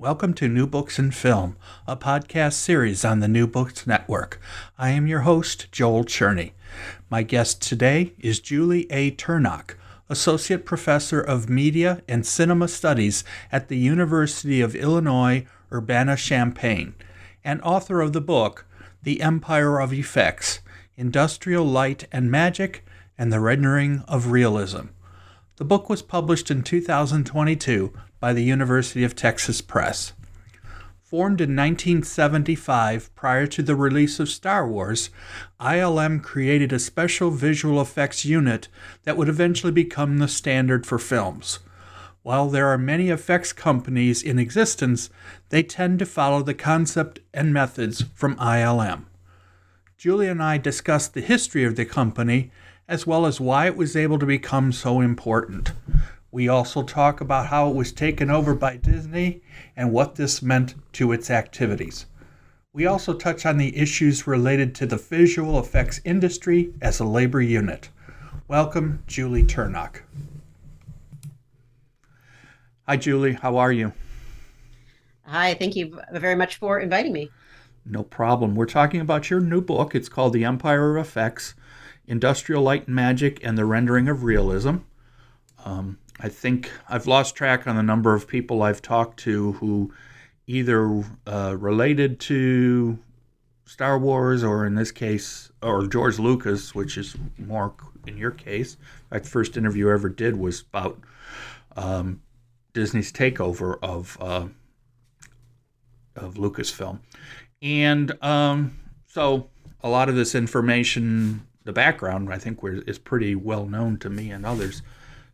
Welcome to New Books and Film, a podcast series on the New Books Network. I am your host, Joel Tscherne. My guest today is Julie A. Turnock, Associate Professor of Media and Cinema Studies at the University of Illinois Urbana Champaign, and author of the book, The Empire of Effects Industrial Light and Magic and the Rendering of Realism. The book was published in 2022 by the University of Texas Press. Formed in 1975 prior to the release of Star Wars, ILM created a special visual effects unit that would eventually become the standard for films. While there are many effects companies in existence, they tend to follow the concept and methods from ILM. Julie and I discussed the history of the company as well as why it was able to become so important. We also talk about how it was taken over by Disney and what this meant to its activities. We also touch on the issues related to the visual effects industry as a labor unit. Welcome, Julie Turnock. Hi, Julie. How are you? Hi, thank you very much for inviting me. No problem. We're talking about your new book. It's called The Empire of Effects Industrial Light and Magic and the Rendering of Realism. Um, I think I've lost track on the number of people I've talked to who either uh, related to Star Wars or in this case, or George Lucas, which is more in your case. My first interview I ever did was about um, Disney's takeover of uh, of Lucasfilm, and um, so a lot of this information, the background, I think, is pretty well known to me and others.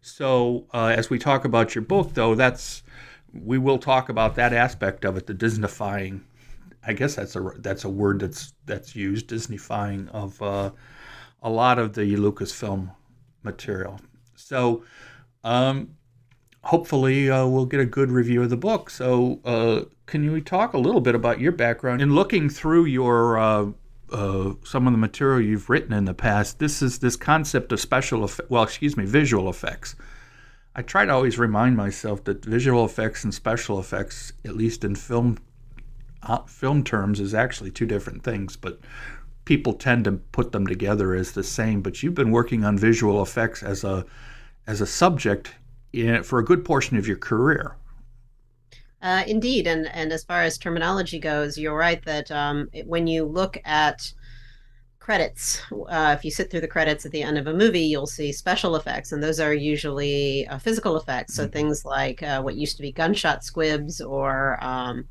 So uh, as we talk about your book, though, that's we will talk about that aspect of it, the Disneyfying. I guess that's a that's a word that's that's used, Disneyfying of uh, a lot of the Lucasfilm material. So. Um, hopefully, uh, we'll get a good review of the book. So, uh, can you talk a little bit about your background in looking through your uh, uh, some of the material you've written in the past, this is this concept of special, effects. well, excuse me, visual effects. I try to always remind myself that visual effects and special effects, at least in film uh, film terms, is actually two different things, but people tend to put them together as the same. But you've been working on visual effects as a as a subject in, for a good portion of your career. Uh, indeed, and and as far as terminology goes, you're right that um, it, when you look at credits, uh, if you sit through the credits at the end of a movie, you'll see special effects, and those are usually uh, physical effects. So mm-hmm. things like uh, what used to be gunshot squibs or um,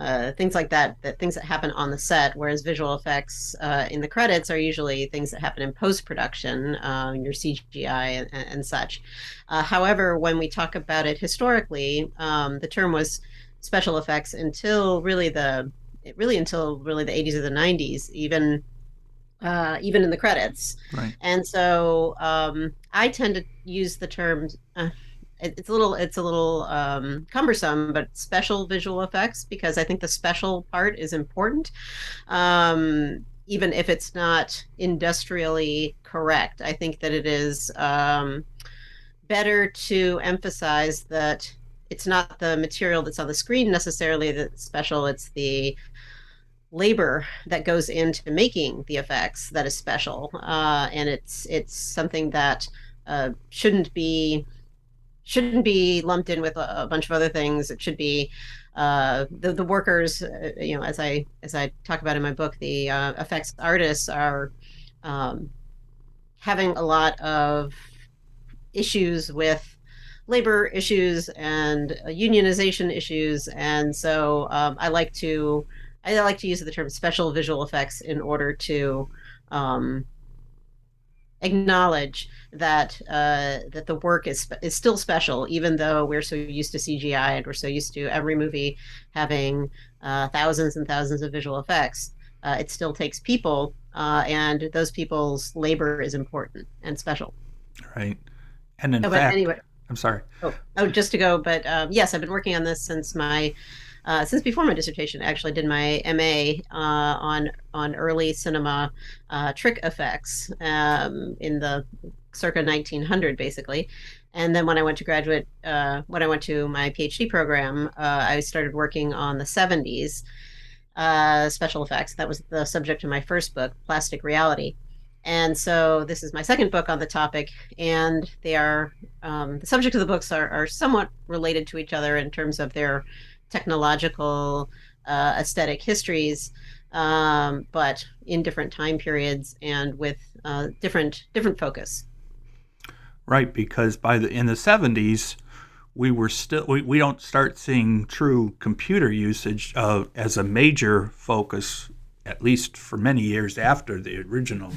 uh, things like that, that things that happen on the set, whereas visual effects uh, in the credits are usually things that happen in post production, uh, your CGI and, and such. Uh, however, when we talk about it historically, um, the term was special effects until really the really until really the 80s or the 90s, even uh, even in the credits. Right. And so um, I tend to use the term uh, it's a little it's a little um, cumbersome, but special visual effects because I think the special part is important, um, even if it's not industrially correct. I think that it is um, better to emphasize that it's not the material that's on the screen necessarily that's special. It's the labor that goes into making the effects that is special, uh, and it's it's something that uh, shouldn't be shouldn't be lumped in with a, a bunch of other things. It should be uh, the the workers. Uh, you know, as I as I talk about in my book, the uh, effects artists are um, having a lot of issues with labor issues and uh, unionization issues, and so um, I like to I like to use the term special visual effects in order to um, acknowledge that uh, that the work is is still special, even though we're so used to CGI and we're so used to every movie having uh, thousands and thousands of visual effects. Uh, it still takes people, uh, and those people's labor is important and special. Right. And in Oh, fact, but anyway, I'm sorry. oh, oh, just to go, but um, yes, I've been working on this since my uh, since before my dissertation. I actually, did my MA uh, on on early cinema uh, trick effects um, in the circa 1900, basically. And then when I went to graduate, uh, when I went to my PhD program, uh, I started working on the 70s uh, special effects. That was the subject of my first book, Plastic Reality. And so this is my second book on the topic, and they are um, the subject of the books are, are somewhat related to each other in terms of their technological uh, aesthetic histories, um, but in different time periods and with uh, different different focus. Right, because by the in the 70s, we were still we, we don't start seeing true computer usage uh, as a major focus, at least for many years after the original.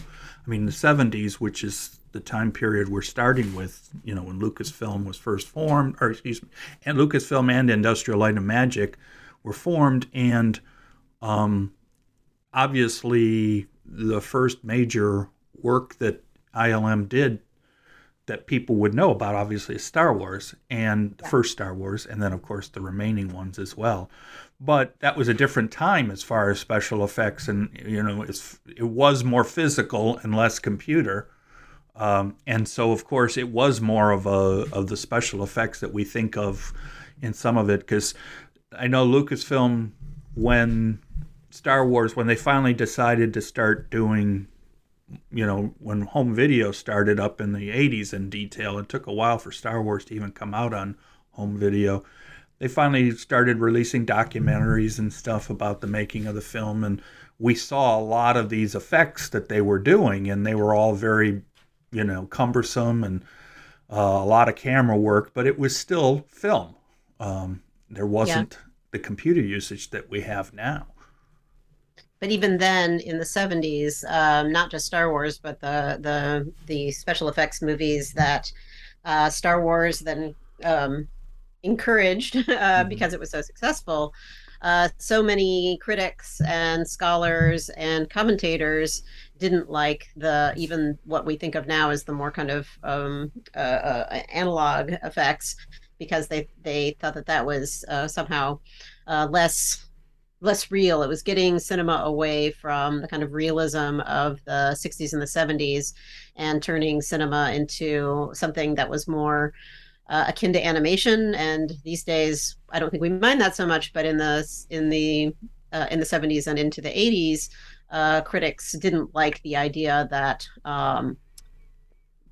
I mean, the 70s, which is the time period we're starting with, you know, when Lucasfilm was first formed, or excuse me, and Lucasfilm and Industrial Light and Magic were formed, and um, obviously the first major work that ILM did that people would know about obviously is Star Wars and the first Star Wars and then of course the remaining ones as well. But that was a different time as far as special effects and you know it's, it was more physical and less computer. Um, and so of course it was more of a of the special effects that we think of in some of it because I know Lucasfilm when Star Wars when they finally decided to start doing you know, when home video started up in the 80s in detail, it took a while for Star Wars to even come out on home video. They finally started releasing documentaries and stuff about the making of the film, and we saw a lot of these effects that they were doing, and they were all very, you know, cumbersome and uh, a lot of camera work, but it was still film. Um, there wasn't yeah. the computer usage that we have now but even then in the 70s um, not just star wars but the the the special effects movies that uh, star wars then um, encouraged uh, mm-hmm. because it was so successful uh, so many critics and scholars and commentators didn't like the even what we think of now as the more kind of um, uh, uh, analog effects because they they thought that that was uh, somehow less less real. It was getting cinema away from the kind of realism of the 60s and the 70s and turning cinema into something that was more uh, akin to animation. And these days, I don't think we mind that so much. But in the in the uh, in the 70s and into the 80s, uh, critics didn't like the idea that um,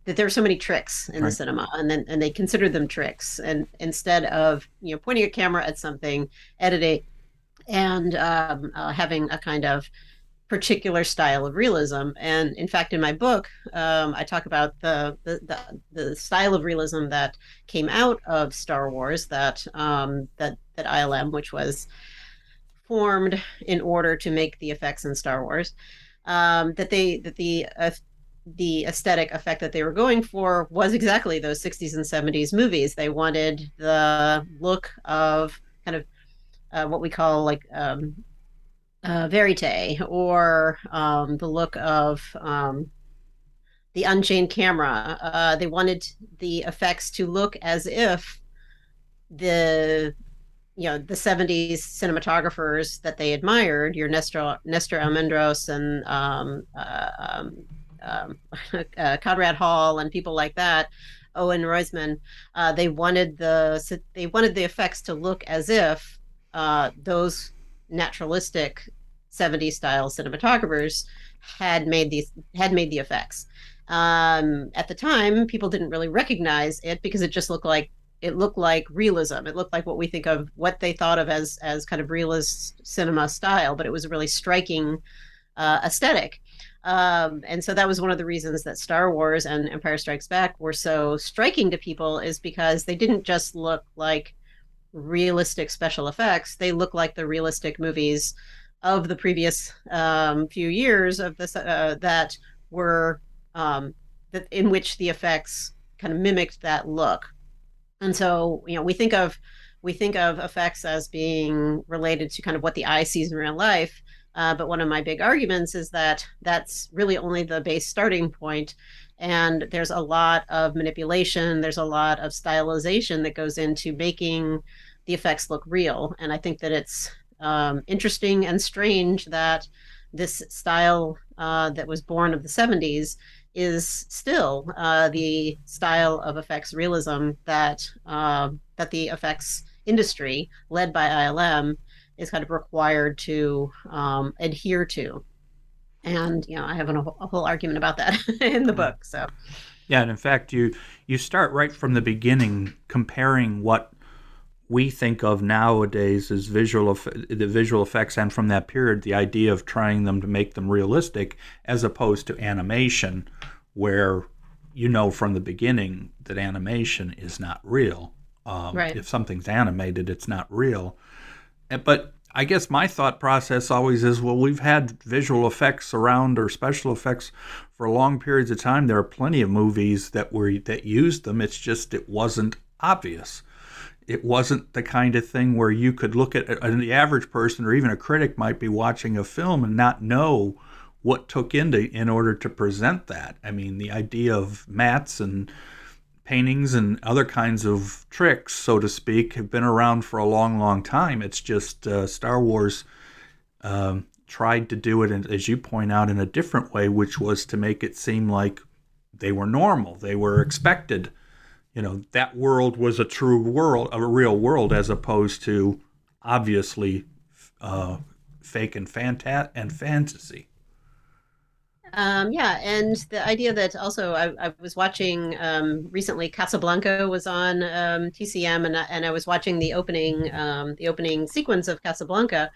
that there are so many tricks in right. the cinema and then and they considered them tricks and instead of you know pointing a camera at something editing and um, uh, having a kind of particular style of realism. And in fact, in my book, um, I talk about the, the, the the style of realism that came out of Star Wars that um, that that ILM, which was formed in order to make the effects in Star Wars, um, that they that the uh, the aesthetic effect that they were going for was exactly those 60s and 70s movies. They wanted the look of kind of uh, what we call like um, uh, verite or um, the look of um, the unchained camera. Uh, they wanted the effects to look as if the you know the 70s cinematographers that they admired your nestor nestor almendros and um, uh, um, um, uh, conrad hall and people like that owen roizman uh, they wanted the they wanted the effects to look as if uh, those naturalistic 70s style cinematographers had made these had made the effects. Um, at the time, people didn't really recognize it because it just looked like it looked like realism. It looked like what we think of what they thought of as as kind of realist cinema style, but it was a really striking uh, aesthetic. Um, and so that was one of the reasons that Star Wars and Empire Strikes Back were so striking to people is because they didn't just look like realistic special effects, they look like the realistic movies of the previous um, few years of this uh, that were um, that in which the effects kind of mimicked that look. And so, you know, we think of we think of effects as being related to kind of what the eye sees in real life. Uh, but one of my big arguments is that that's really only the base starting point, and there's a lot of manipulation. There's a lot of stylization that goes into making the effects look real. And I think that it's um, interesting and strange that this style uh, that was born of the 70s is still uh, the style of effects realism that uh, that the effects industry, led by ILM, is kind of required to um, adhere to. And you know, I have a, a whole argument about that in the book. So, yeah, and in fact, you you start right from the beginning comparing what we think of nowadays as visual the visual effects and from that period the idea of trying them to make them realistic as opposed to animation where you know from the beginning that animation is not real. Um, right. if something's animated it's not real. Eh, but i guess my thought process always is well we've had visual effects around or special effects for long periods of time. There are plenty of movies that were that used them. It's just it wasn't obvious it wasn't the kind of thing where you could look at the average person or even a critic might be watching a film and not know what took into in order to present that. I mean, the idea of mattes and paintings and other kinds of tricks, so to speak, have been around for a long, long time. It's just uh, Star Wars um, tried to do it, as you point out, in a different way, which was to make it seem like they were normal, they were expected you know that world was a true world, a real world, as opposed to obviously uh, fake and fanta- and fantasy. Um, yeah, and the idea that also I, I was watching um, recently Casablanca was on um, TCM, and and I was watching the opening um, the opening sequence of Casablanca,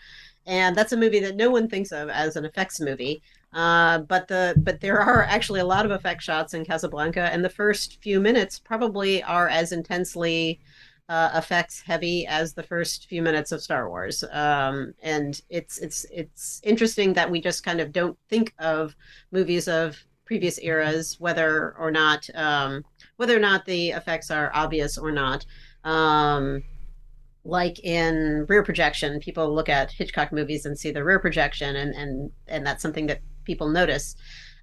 and that's a movie that no one thinks of as an effects movie. Uh, but the but there are actually a lot of effect shots in Casablanca, and the first few minutes probably are as intensely uh, effects heavy as the first few minutes of Star Wars. Um, and it's it's it's interesting that we just kind of don't think of movies of previous eras, whether or not um, whether or not the effects are obvious or not. Um, like in rear projection, people look at Hitchcock movies and see the rear projection, and and and that's something that people notice.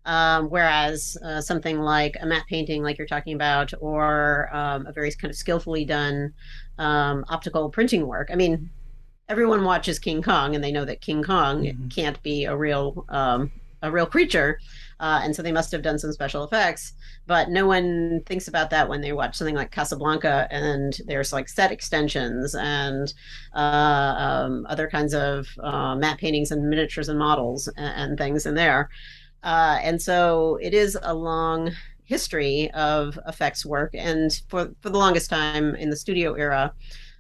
Um, whereas uh, something like a matte painting, like you're talking about, or um, a very kind of skillfully done um, optical printing work. I mean, everyone watches King Kong, and they know that King Kong mm-hmm. can't be a real um, a real creature. Uh, and so they must have done some special effects. But no one thinks about that when they watch something like Casablanca, and there's like set extensions and uh, um, other kinds of uh, matte paintings and miniatures and models and, and things in there. Uh, and so it is a long history of effects work. And for, for the longest time in the studio era,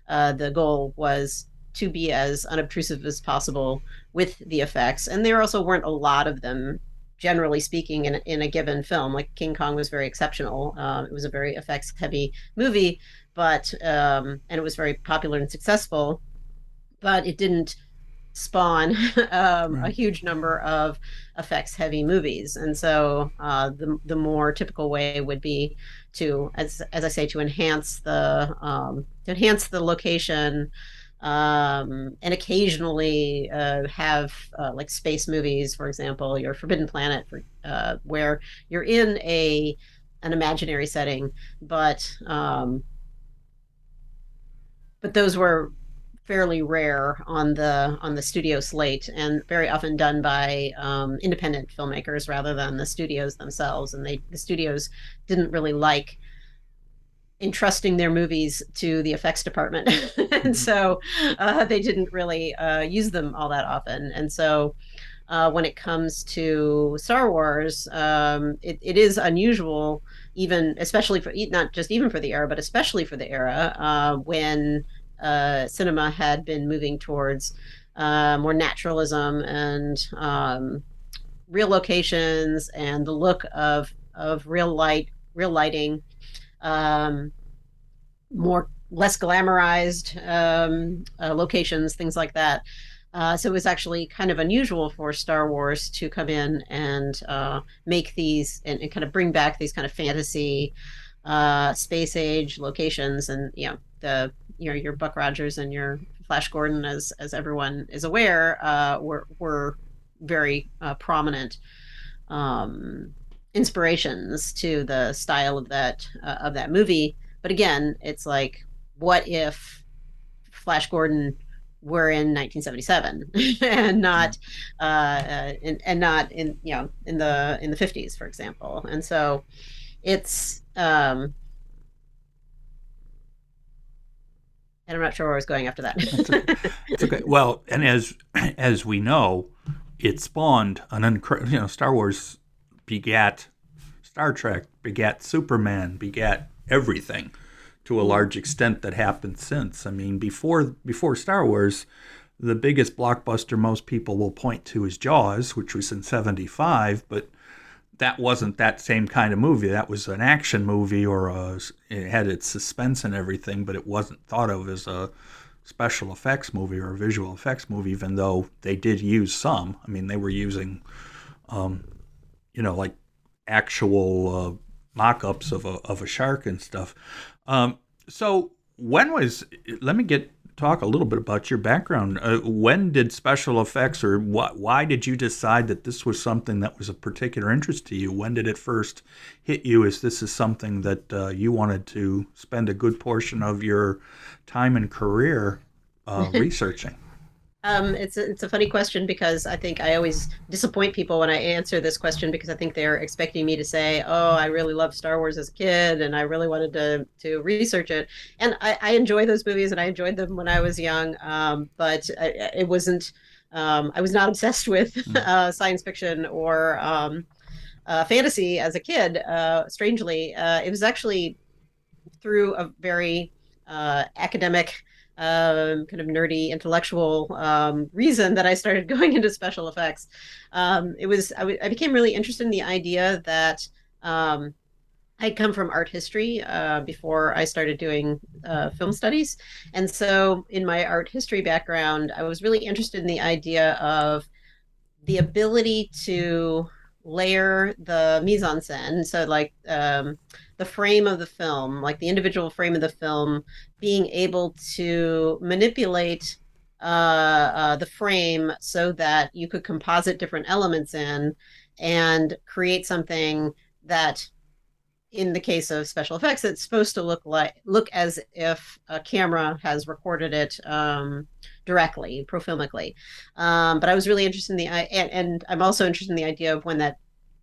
uh, the goal was to be as unobtrusive as possible with the effects. And there also weren't a lot of them generally speaking, in, in a given film. Like King Kong was very exceptional. Um, it was a very effects heavy movie, but um, and it was very popular and successful, but it didn't spawn um, right. a huge number of effects heavy movies. And so uh, the the more typical way would be to, as as I say, to enhance the um, to enhance the location um, and occasionally uh, have uh, like space movies, for example, your Forbidden Planet, uh, where you're in a an imaginary setting, but um, but those were fairly rare on the on the studio slate and very often done by um, independent filmmakers rather than the studios themselves. And they the studios didn't really like entrusting their movies to the effects department. And mm-hmm. so uh, they didn't really uh, use them all that often. And so uh, when it comes to Star Wars, um, it, it is unusual, even especially for not just even for the era, but especially for the era uh, when uh, cinema had been moving towards uh, more naturalism and um, real locations and the look of of real light, real lighting um, more less glamorized um, uh, locations, things like that. Uh, so it was actually kind of unusual for Star Wars to come in and uh, make these and, and, kind of bring back these kind of fantasy uh, space age locations, and you know the you know your Buck Rogers and your Flash Gordon, as as everyone is aware, uh, were were very uh, prominent um, inspirations to the style of that uh, of that movie. But again, it's like, what if Flash Gordon were in 1977 and not uh, uh, in, and not in you know in the in the 50s, for example? And so it's um, and I'm not sure where I was going after that. okay. okay. Well, and as as we know, it spawned an incredible. You know, Star Wars begat Star Trek, begat Superman, begat everything to a large extent that happened since. I mean, before before Star Wars, the biggest blockbuster most people will point to is Jaws, which was in '75, but that wasn't that same kind of movie. That was an action movie, or a, it had its suspense and everything, but it wasn't thought of as a special effects movie or a visual effects movie, even though they did use some. I mean, they were using, um, you know, like actual uh, mock-ups of a of a shark and stuff. Um, so when was? Let me get talk a little bit about your background. Uh, when did special effects, or what? Why did you decide that this was something that was of particular interest to you? When did it first hit you as this is something that uh, you wanted to spend a good portion of your time and career uh, researching? Um, it's a, it's a funny question because I think I always disappoint people when I answer this question because I think they're expecting me to say, "Oh, I really loved Star Wars as a kid and I really wanted to to research it." And I, I enjoy those movies and I enjoyed them when I was young, um, but I, it wasn't. Um, I was not obsessed with hmm. uh, science fiction or um, uh, fantasy as a kid. Uh, strangely, uh, it was actually through a very uh, academic um, kind of nerdy intellectual um, reason that I started going into special effects. Um, it was I, w- I became really interested in the idea that um, I'd come from art history uh, before I started doing uh, film studies, and so in my art history background, I was really interested in the idea of the ability to layer the mise en scène. So, like um, the frame of the film, like the individual frame of the film, being able to manipulate uh, uh, the frame so that you could composite different elements in and create something that in the case of special effects it's supposed to look like look as if a camera has recorded it um, directly profilmically. Um, but i was really interested in the and, and i'm also interested in the idea of when that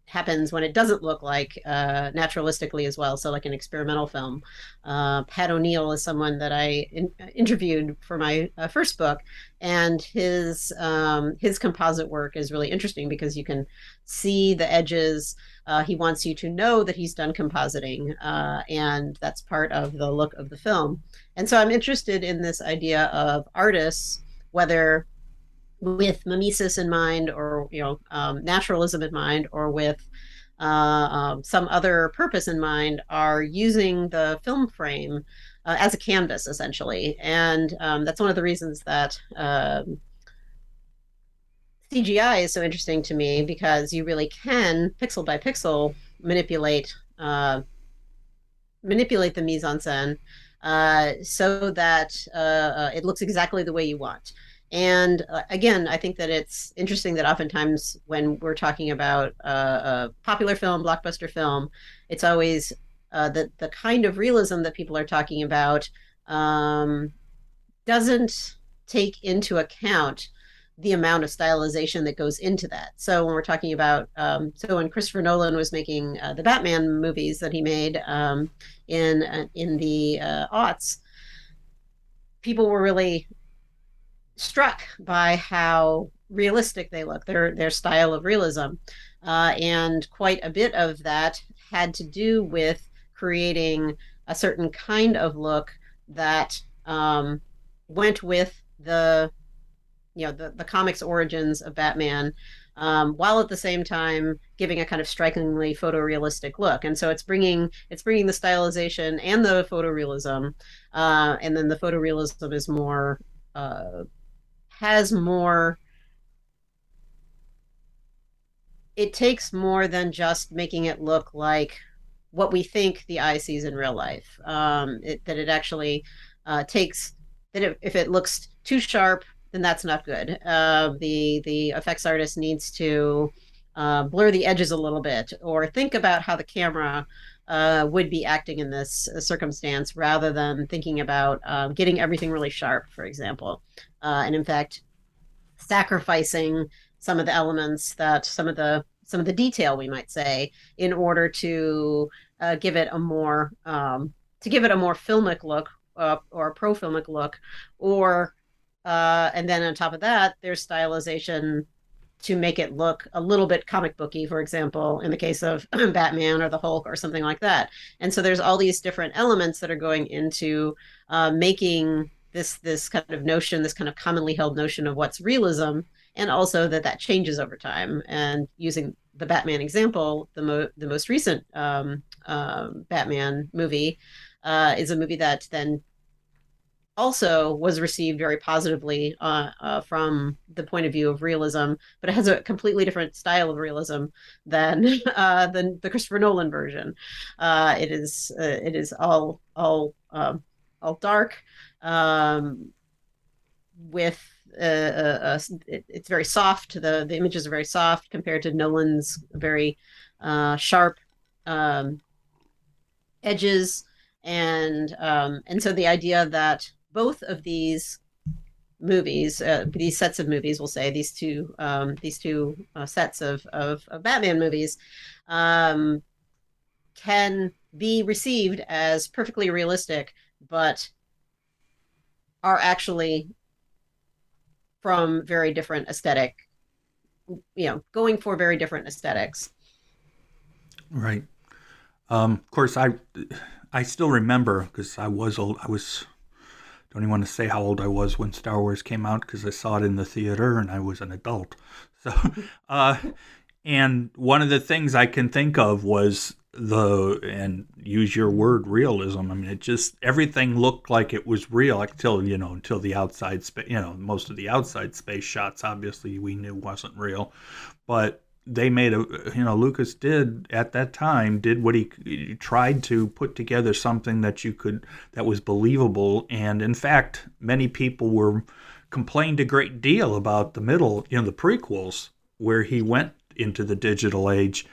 happens when it doesn't look like uh, naturalistically as well. So, like an experimental film. Uh, Pat O'Neill is someone that I in- interviewed for my uh, first book, and his um, his composite work is really interesting because you can see the edges. Uh, he wants you to know that he's done compositing, uh, and that's part of the look of the film. And so, I'm interested in this idea of artists, whether with mimesis in mind or you know um, naturalism in mind or with uh, um, some other purpose in mind are using the film frame uh, as a canvas essentially. And um, that's one of the reasons that um, cgi is so interesting to me because you really can pixel by pixel manipulate uh, manipulate the mise en scène uh, so that uh, uh, it looks exactly the way you want and uh, again, I think that it's interesting that oftentimes when we're talking about uh, a popular film, blockbuster film, it's always uh, the the kind of realism that people are talking about um, doesn't take into account the amount of stylization that goes into that. So when we're talking about, um, so when Christopher Nolan was making uh, the Batman movies that he made um, in uh, in the uh, aughts, people were really struck by how realistic they look, their their style of realism, uh, and quite a bit of that had to do with creating a certain kind of look that um, went with the you know the, the comics origins of Batman, um, while at the same time giving a kind of strikingly photorealistic look. And so it's bringing it's bringing the stylization and the photorealism, uh, and then the photorealism is more uh, has more it takes more than just making it look like what we think the eye sees in real life. Um, it, that it actually uh, takes that it, if it looks too sharp, then that's not good. Uh, the the effects artist needs to uh, blur the edges a little bit, or think about how the camera uh, would be acting in this circumstance, rather than thinking about uh, getting everything really sharp, for example. Uh, and in fact, sacrificing some of the elements that some of the some of the detail we might say in order to uh, give it a more um, to give it a more filmic look uh, or a pro filmic look or uh, and then on top of that there's stylization to make it look a little bit comic booky for example in the case of batman or the hulk or something like that and so there's all these different elements that are going into uh, making this this kind of notion this kind of commonly held notion of what's realism and also that that changes over time. And using the Batman example, the mo- the most recent um, um, Batman movie uh, is a movie that then also was received very positively uh, uh, from the point of view of realism, but it has a completely different style of realism than uh, than the Christopher Nolan version. Uh, it is uh, it is all all um, all dark um, with uh, it, it's very soft. The the images are very soft compared to Nolan's very sharp um, edges, and um, and so the idea that both of these movies, uh, these sets of movies, we'll say these two um, these two uh, sets of, of, of Batman movies, um, can be received as perfectly realistic, but are actually from very different aesthetic you know going for very different aesthetics. Right. Um, of course i i still remember because i was old i was don't even want to say how old i was when star wars came out because i saw it in the theater and i was an adult so uh, and one of the things i can think of was the and use your word realism. I mean, it just everything looked like it was real until you know until the outside space. You know, most of the outside space shots obviously we knew wasn't real, but they made a you know Lucas did at that time did what he, he tried to put together something that you could that was believable and in fact many people were complained a great deal about the middle you know the prequels where he went into the digital age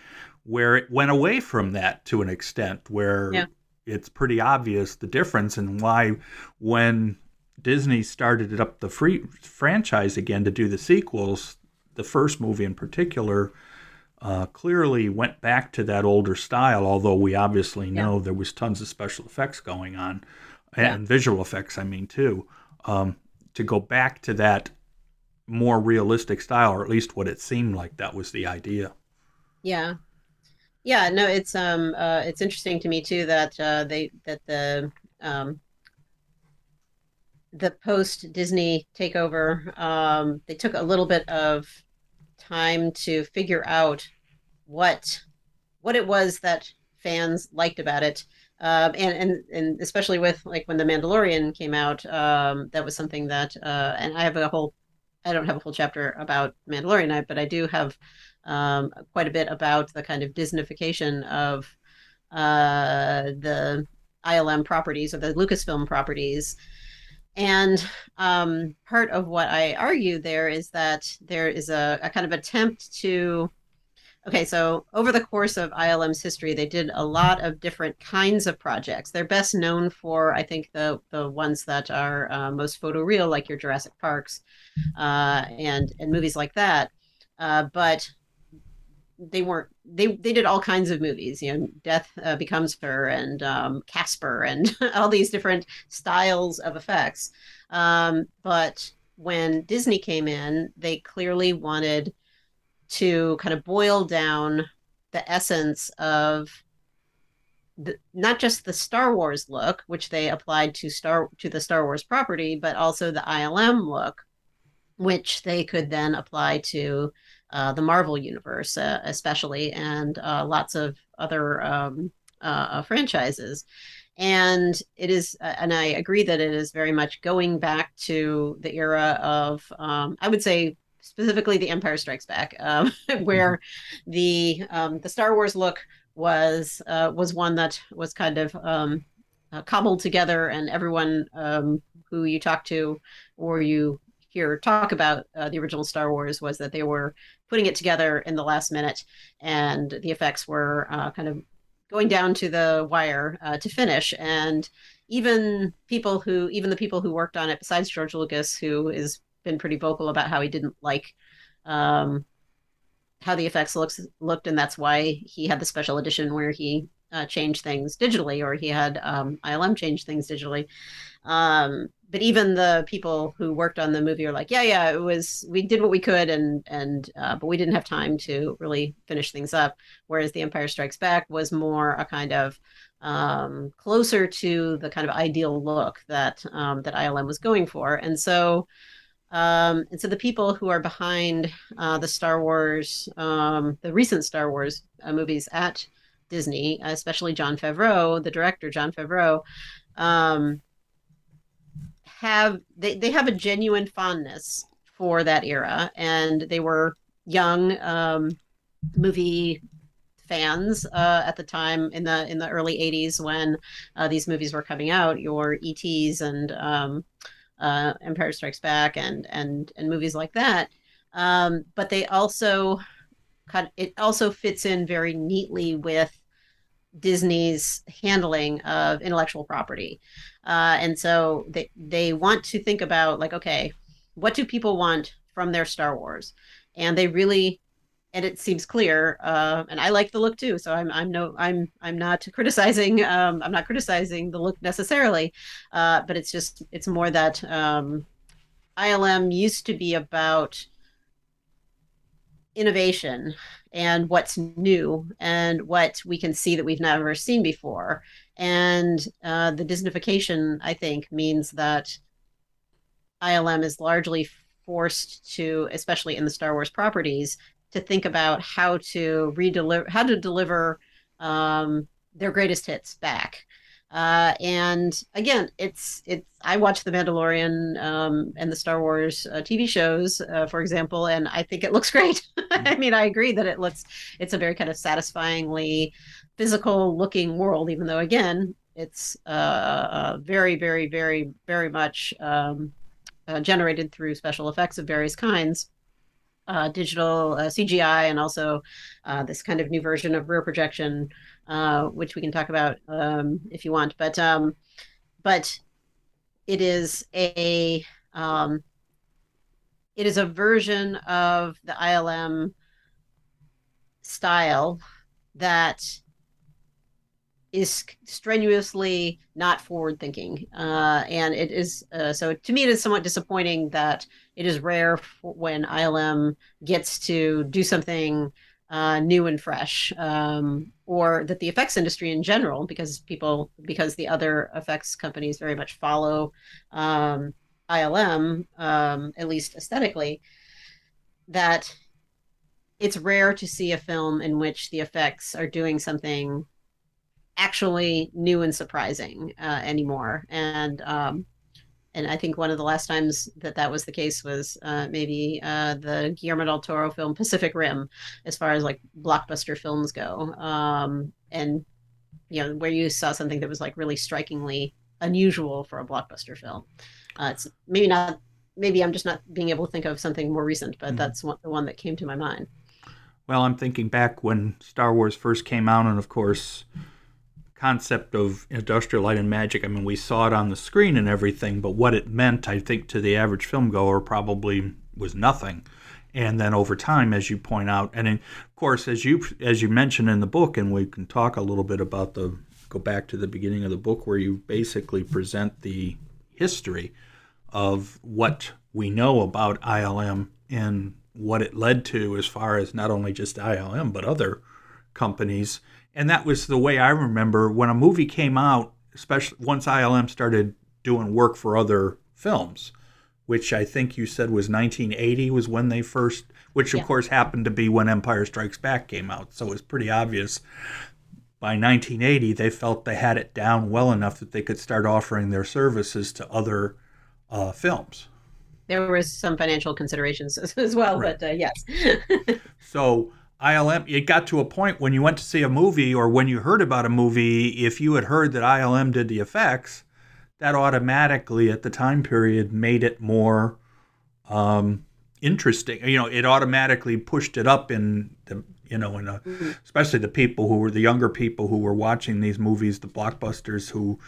where it went away from that to an extent where yeah. it's pretty obvious the difference and why when Disney started up the free franchise again to do the sequels, the first movie in particular uh, clearly went back to that older style, although we obviously know yeah. there was tons of special effects going on and yeah. visual effects, I mean, too. Um, to go back to that more realistic style, or at least what it seemed like that was the idea. Yeah, yeah, no, it's um uh, it's interesting to me too that uh, they that the um, the post Disney takeover um, they took a little bit of time to figure out what what it was that fans liked about it. Um, and, and and especially with like when the Mandalorian came out, um, that was something that uh, and I have a whole I don't have a whole chapter about Mandalorian, but I do have um, quite a bit about the kind of Disneyfication of uh, the ILM properties or the Lucasfilm properties. And um, part of what I argue there is that there is a, a kind of attempt to Okay, so over the course of ILM's history, they did a lot of different kinds of projects. They're best known for, I think, the the ones that are uh, most photoreal, like your Jurassic Parks, uh, and and movies like that. Uh, but they weren't they they did all kinds of movies you know death uh, becomes her and um, casper and all these different styles of effects um, but when disney came in they clearly wanted to kind of boil down the essence of the, not just the Star Wars look, which they applied to Star to the Star Wars property, but also the ILM look, which they could then apply to uh, the Marvel universe, uh, especially, and uh, lots of other um, uh, uh, franchises. and it is uh, and i agree that it is very much going back to the era of um, i would say specifically the empire strikes back um, where mm-hmm. the um, the star wars look was uh, was one that was kind of um, uh, cobbled together and everyone um, who you talk to or you hear talk about uh, the original star wars was that they were putting it together in the last minute and the effects were uh, kind of going down to the wire uh, to finish. And even people who, even the people who worked on it, besides George Lucas, who has been pretty vocal about how he didn't like um, how the effects looks looked, and that's why he had the special edition where he uh, changed things digitally, or he had um, ILM change things digitally. Um, but even the people who worked on the movie are like, yeah, yeah, it was we did what we could, and and uh, but we didn't have time to really finish things up. Whereas The Empire Strikes Back was more a kind of um, closer to the kind of ideal look that um, that ILM was going for, and so. Um, and so the people who are behind uh, the Star Wars, um, the recent Star Wars uh, movies at Disney, especially Jon Favreau, the director Jon Favreau, um, have they, they have a genuine fondness for that era. And they were young um, movie fans uh, at the time in the in the early 80s when uh, these movies were coming out your ets and um, uh, empire strikes back and and and movies like that um, but they also cut it also fits in very neatly with Disney's handling of intellectual property. Uh, and so they, they want to think about, like, okay, what do people want from their Star Wars? And they really, and it seems clear, uh, and I like the look too. So I'm, I'm no, I'm, I'm not criticizing, um, I'm not criticizing the look necessarily, uh, but it's just, it's more that um, ILM used to be about innovation and what's new and what we can see that we've never seen before. And uh, the Disneyfication, I think, means that ILM is largely forced to, especially in the Star Wars properties, to think about how to redeliver, how to deliver um, their greatest hits back. Uh, and again, it's it's. I watch The Mandalorian um, and the Star Wars uh, TV shows, uh, for example, and I think it looks great. I mean, I agree that it looks. It's a very kind of satisfyingly physical looking world, even though again, it's uh, uh, very, very, very, very much um, uh, generated through special effects of various kinds. Uh, digital uh, CGI and also uh, this kind of new version of rear projection uh, which we can talk about um, if you want. But um, but it is a um, it is a version of the ILM style that is strenuously not forward thinking uh, and it is uh, so to me it is somewhat disappointing that it is rare when ilm gets to do something uh, new and fresh, um, or that the effects industry in general, because people, because the other effects companies very much follow um, ILM, um, at least aesthetically, that it's rare to see a film in which the effects are doing something actually new and surprising uh, anymore. And um, and I think one of the last times that that was the case was uh, maybe uh, the Guillermo del Toro film Pacific Rim, as far as like blockbuster films go, um, and you know where you saw something that was like really strikingly unusual for a blockbuster film. Uh, it's maybe not. Maybe I'm just not being able to think of something more recent, but mm-hmm. that's one, the one that came to my mind. Well, I'm thinking back when Star Wars first came out, and of course concept of industrial light and magic. I mean, we saw it on the screen and everything, but what it meant, I think, to the average film goer probably was nothing. And then over time, as you point out, and of course, as you as you mentioned in the book, and we can talk a little bit about the go back to the beginning of the book where you basically present the history of what we know about ILM and what it led to as far as not only just ILM but other companies and that was the way I remember when a movie came out, especially once ILM started doing work for other films, which I think you said was 1980 was when they first, which of yeah. course happened to be when Empire Strikes Back came out. So it was pretty obvious by 1980, they felt they had it down well enough that they could start offering their services to other uh, films. There was some financial considerations as, as well, right. but uh, yes. so ILM, it got to a point when you went to see a movie or when you heard about a movie, if you had heard that ILM did the effects, that automatically at the time period made it more um, interesting. You know, it automatically pushed it up in the you know, in a, mm-hmm. especially the people who were the younger people who were watching these movies, the blockbusters, who,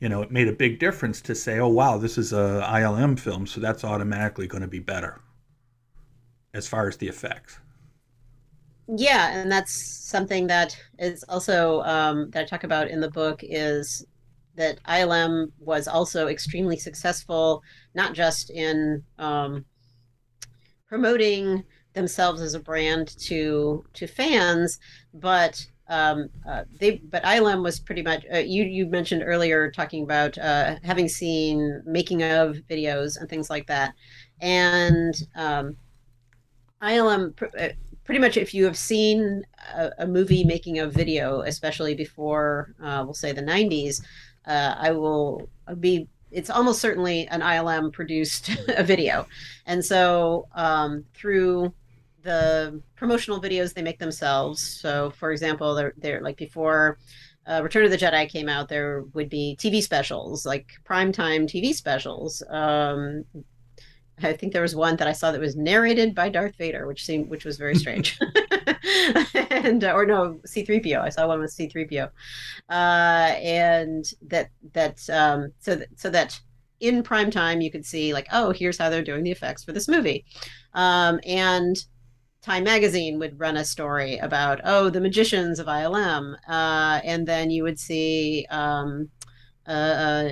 you know, it made a big difference to say, oh wow, this is a ILM film, so that's automatically going to be better as far as the effects. Yeah, and that's something that is also um, that I talk about in the book is that ILM was also extremely successful, not just in um, promoting themselves as a brand to to fans, but um, uh, they but ILM was pretty much uh, you you mentioned earlier talking about uh, having seen making of videos and things like that, and um, ILM pretty much if you have seen a, a, movie making a video, especially before uh, we'll say the '90s, uh, I will be it's almost certainly an ILM produced a video, and so um, through the promotional videos they make themselves. So, for example, they're, they're like before uh, Return of the Jedi came out, there would be TV specials, like primetime TV specials. Um, I think there was one that I saw that was narrated by Darth Vader, which seemed which was very strange. and uh, or no, C3PO. I saw one with C3PO, uh, and that that um, so that so that in prime time you could see like oh here's how they're doing the effects for this movie, um, and Time Magazine would run a story about, oh, the magicians of ILM. Uh, and then you would see um,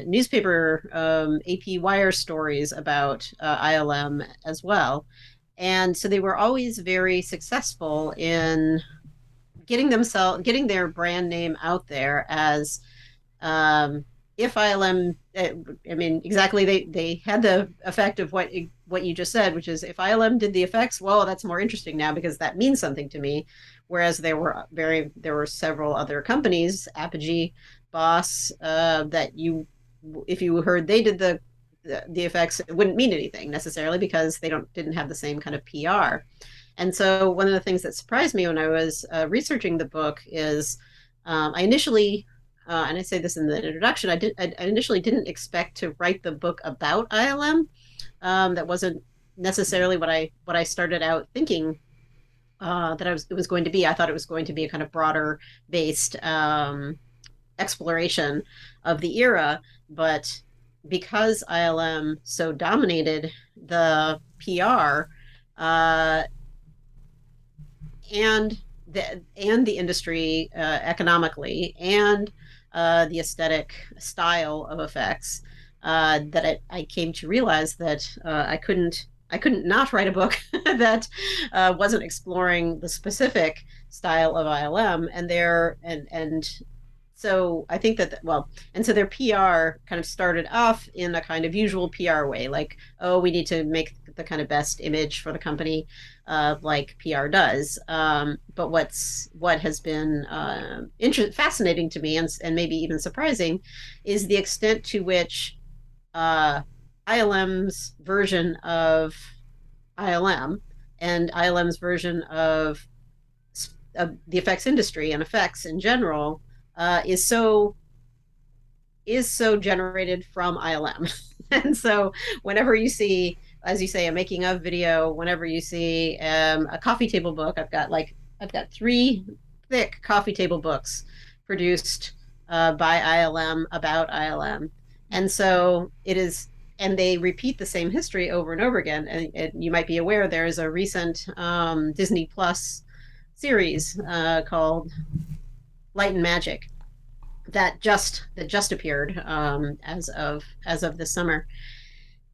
newspaper um, AP Wire stories about uh, ILM as well. And so they were always very successful in getting themselves, getting their brand name out there as um, if ILM, eh, I mean, exactly, they, they had the effect of what what you just said, which is if ILM did the effects, well, that's more interesting now because that means something to me. Whereas there were very there were several other companies, Apogee, Boss, uh, that you if you heard they did the, the effects, it wouldn't mean anything necessarily because they don't didn't have the same kind of PR. And so one of the things that surprised me when I was uh, researching the book is um, I initially uh, and I say this in the introduction, I did I initially didn't expect to write the book about ILM. Um, that wasn't necessarily what I what I started out thinking uh, that I was it was going to be. I thought it was going to be a kind of broader based um, exploration of the era, but because ILM so dominated the PR uh, and the and the industry uh, economically and uh, the aesthetic style of effects uh, that I, came to realize that uh, I couldn't I couldn't not write a book that uh, wasn't exploring the specific style of ILM and their and and so I think that well and so their PR kind of started off in a kind of usual PR way like oh we need to make the kind of best image for the company uh, like PR does. Um, but what's what has been uh, inter- fascinating to me and, and maybe even surprising is the extent to which uh, ILM's version of ILM and ILM's version of, of the effects industry and effects in general uh, is so is so generated from ILM. and so whenever you see as you say, a making of video. Whenever you see um, a coffee table book, I've got like I've got three thick coffee table books produced uh, by ILM about ILM, and so it is. And they repeat the same history over and over again. And, you might be aware there is a recent um, Disney Plus series uh, called Light and Magic that just that just appeared um, as of as of this summer,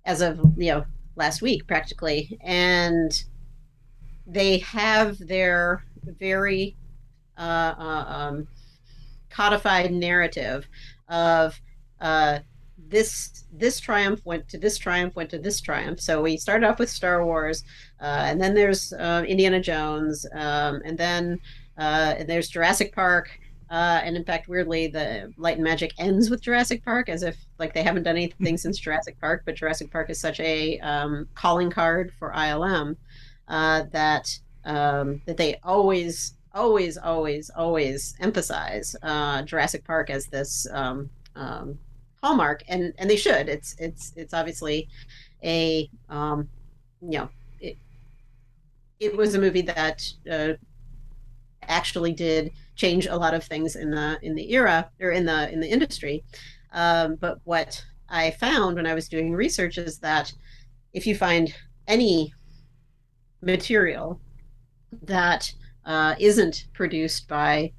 as of you know last week practically, and they have their very uh, uh, um, codified narrative of uh, this this triumph went to this triumph went to this triumph. So we started off with Star Wars, uh, and then there's uh, Indiana Jones, um, and then uh, and there's Jurassic Park, Uh, and in fact, weirdly, the Light and Magic ends with Jurassic Park, as if like they haven't done anything since Jurassic Park. But Jurassic Park is such a um, calling card for ILM uh, that um, that they always, always, always, always emphasize uh, Jurassic Park as this um, um, hallmark, and and they should. It's it's it's obviously a um, you know it, it was a movie that uh, actually did change a lot of things in the in the era or in the in the industry. Um, but what I found when I was doing research is that if you find any material that uh, not produced by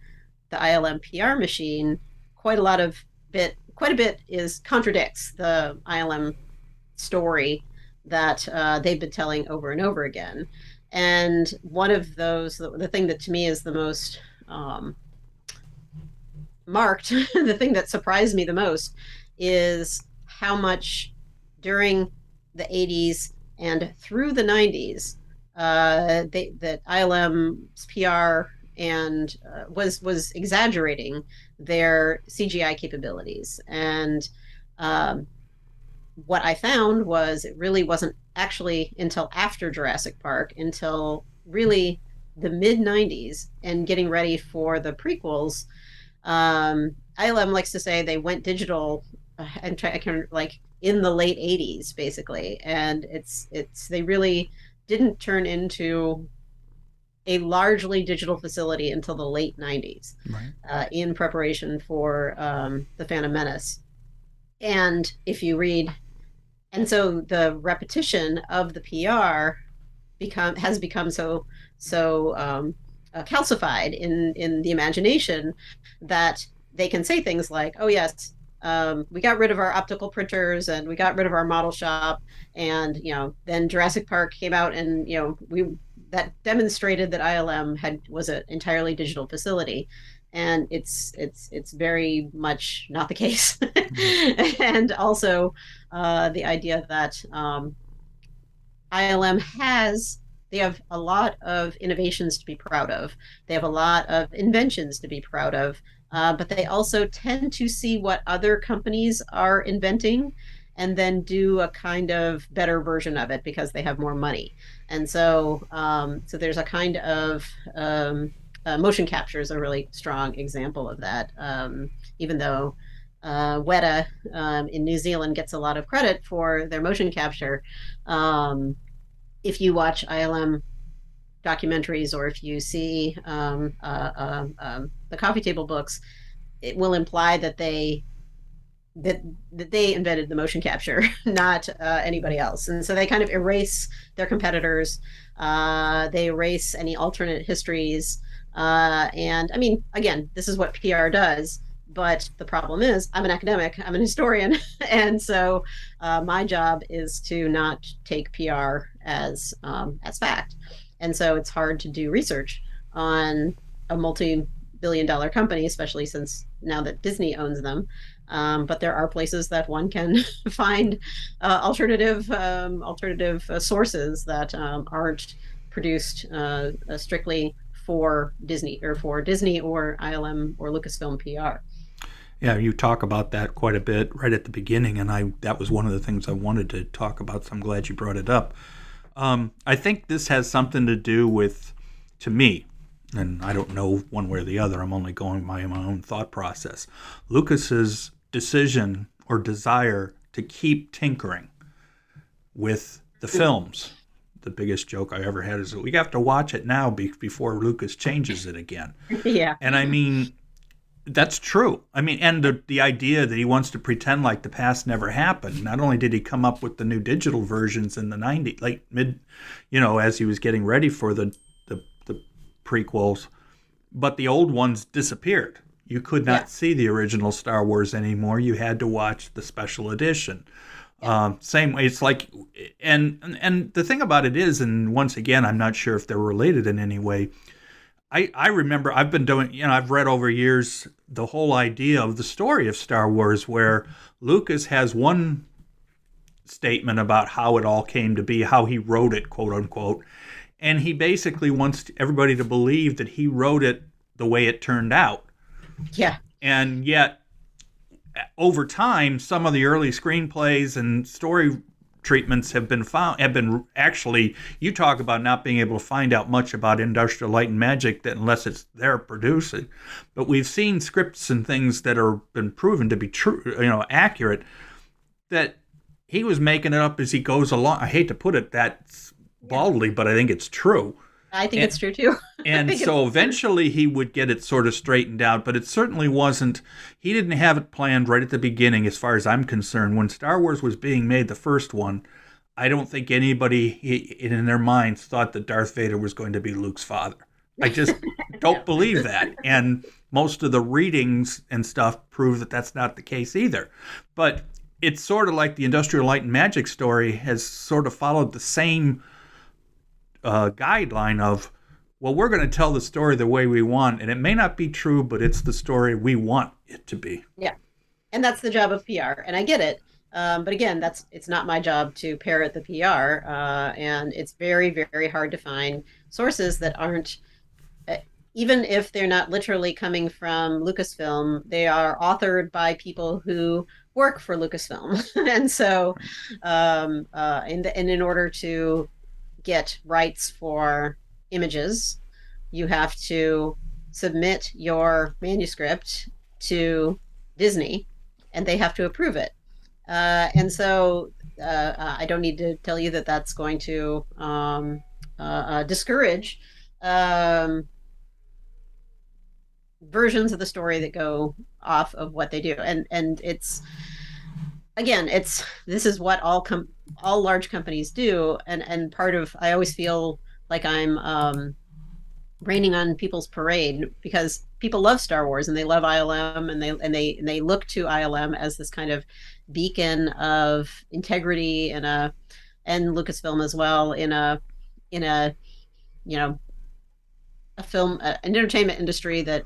the ILM PR machine, quite a lot of bit, quite a bit is contradicts the ILM story that uh, they've been telling over and over again. And one of those, the, the thing that to me is the most um, marked, the thing that surprised me the most is how much during the 80s and through the 90s uh, that ILM's PR and uh, was was exaggerating their CGI capabilities. And um, what I found was it really wasn't actually until after Jurassic Park, until really the mid 90s and getting ready for the prequels. Um, ILM likes to say they went digital uh, and try, I can like in the late 80s basically and it's it's they really didn't turn into a largely digital facility until the late 90s right. uh, in preparation for um, the Phantom Menace. And if you read, and so the repetition of the PR become has become so so um, uh, calcified in in the imagination that they can say things like, "Oh yes, um, we got rid of our optical printers and we got rid of our model shop and you know then jurassic park came out and you know we that demonstrated that ilm had was an entirely digital facility and it's it's it's very much not the case mm-hmm. and also uh, the idea that um, ilm has they have a lot of innovations to be proud of they have a lot of inventions to be proud of uh, but they also tend to see what other companies are inventing and then do a kind of better version of it because they have more money. And so, um, so there's a kind of um, uh, motion capture is a really strong example of that. Um, even though uh, Weta um, in New Zealand gets a lot of credit for their motion capture, um, if you watch ILM documentaries or if you see um, uh, uh, the coffee table books, it will imply that they that that they invented the motion capture, not uh, anybody else. And so they kind of erase their competitors. Uh, they erase any alternate histories. Uh, and I mean, again, this is what PR does. But the problem is, I'm an academic, I'm an historian, and so uh, my job is to not take PR as um, as fact and so it's hard to do research on a multi-billion dollar company especially since now that disney owns them um, but there are places that one can find uh, alternative um, alternative uh, sources that um, aren't produced uh strictly for disney or for disney or ilm or lucasfilm pr yeah, you talk about that quite a bit right at the beginning, and I that was one of the things I wanted to talk about. So I'm glad you brought it up. Um, I think this has something to do with, to me, and I don't know one way or the other. I'm only going by my own thought process. Lucas's decision or desire to keep tinkering with the films. The biggest joke I ever had is that we have to watch it now before Lucas changes it again. yeah. And I mean, that's true. I mean, and the the idea that he wants to pretend like the past never happened. Not only did he come up with the new digital versions in the 90s, late mid, you know, as he was getting ready for the the, the prequels, but the old ones disappeared. You could not yeah. see the original Star Wars anymore. You had to watch the special edition. Yeah. Um, same way, it's like, and and the thing about it is, and once again, I'm not sure if they're related in any way I, I remember I've been doing, you know, I've read over years the whole idea of the story of Star Wars where Lucas has one statement about how it all came to be, how he wrote it, quote unquote. And he basically wants everybody to believe that he wrote it the way it turned out. Yeah. And yet, over time, some of the early screenplays and story treatments have been found have been actually you talk about not being able to find out much about industrial light and magic that unless it's there producing. But we've seen scripts and things that are been proven to be true you know accurate that he was making it up as he goes along. I hate to put it that baldly but i think it's true I think and, it's true too. and so eventually he would get it sort of straightened out, but it certainly wasn't, he didn't have it planned right at the beginning, as far as I'm concerned. When Star Wars was being made, the first one, I don't think anybody in their minds thought that Darth Vader was going to be Luke's father. I just don't believe that. And most of the readings and stuff prove that that's not the case either. But it's sort of like the Industrial Light and Magic story has sort of followed the same uh, guideline of, well, we're going to tell the story the way we want, and it may not be true, but it's the story we want it to be. Yeah, and that's the job of PR, and I get it. Um, but again, that's it's not my job to parrot the PR, uh, and it's very, very hard to find sources that aren't uh, even if they're not literally coming from Lucasfilm, they are authored by people who work for Lucasfilm, and so, um, uh, and, and in order to get rights for images, you have to submit your manuscript to Disney and they have to approve it. Uh, and so uh, I don't need to tell you that that's going to um, uh, uh discourage um, versions of the story that go off of what they do. And and it's again, it's this is what all com- all large companies do, and and part of I always feel like I'm um, raining on people's parade because people love Star Wars and they love ILM and they and they and they look to ILM as this kind of beacon of integrity and a and Lucasfilm as well in a in a you know a film an entertainment industry that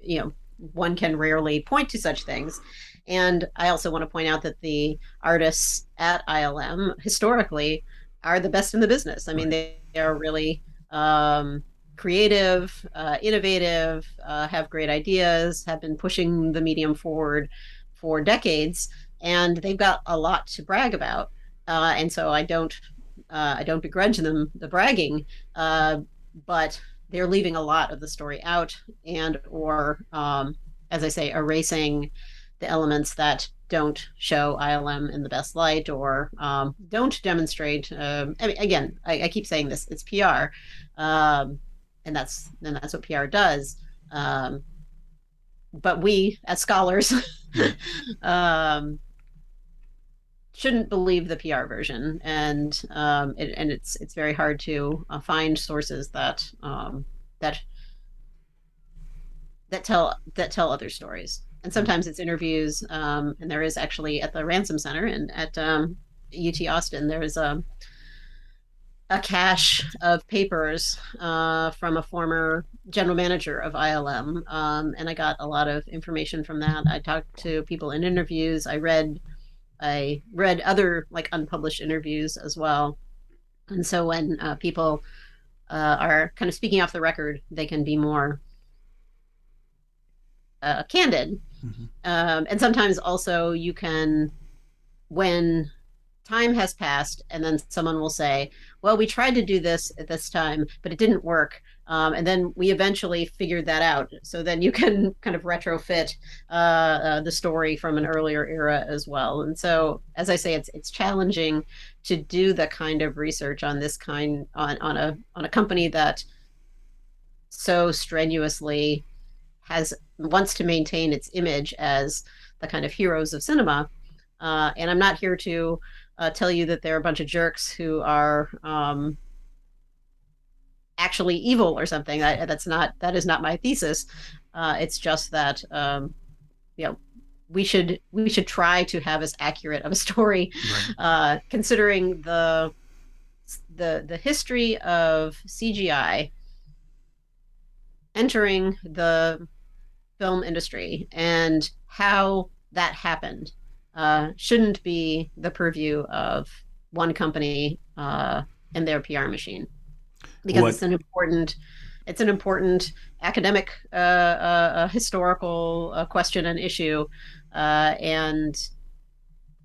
you know one can rarely point to such things and I also want to point out that the artists at ILM historically are the best in the business. I mean, they are really um, creative, uh, innovative, uh, have great ideas, have been pushing the medium forward for decades, and they've got a lot to brag about. Uh, and so I don't, uh, I don't begrudge them the bragging, uh, but they're leaving a lot of the story out, and or, um, as I say, erasing the elements that don't show ILM in the best light or um, don't demonstrate. Um, I mean, again, I, I, keep saying this: it's PR, um, and that's and that's what PR does. Um, but we, as scholars, um, shouldn't believe the PR version, and um, it, and it's it's very hard to uh, find sources that that that tell that tell other stories and sometimes it's interviews. Um, and there is actually at the Ransom Center and at um, UT Austin, there is a a cache of papers uh, from a former general manager of ILM, um, and I got a lot of information from that. I talked to people in interviews. I read, I read other like unpublished interviews as well. And so when uh, people uh, are kind of speaking off the record, they can be more uh, candid Mm-hmm. Um, and sometimes also you can, when time has passed, and then someone will say, Well, we tried to do this at this time, but it didn't work. Um, and then we eventually figured that out. So then you can kind of retrofit uh, uh, the story from an earlier era as well. And so, as I say, it's it's challenging to do the kind of research on this kind on on a on a company that so strenuously has wants to maintain its image as the kind of heroes of cinema. Uh, and I'm not here to uh, tell you that they're a bunch of jerks who are um, actually evil or something. That, that's not that is not my thesis. Uh, it's just that um, you know we should we should try to have as accurate of a story, right. Uh, considering the the the history of CGI entering the film industry and how that happened uh, shouldn't be the purview of one company uh, and their PR machine because what? it's an important it's an important academic, uh, uh, uh historical uh, question and issue, uh, and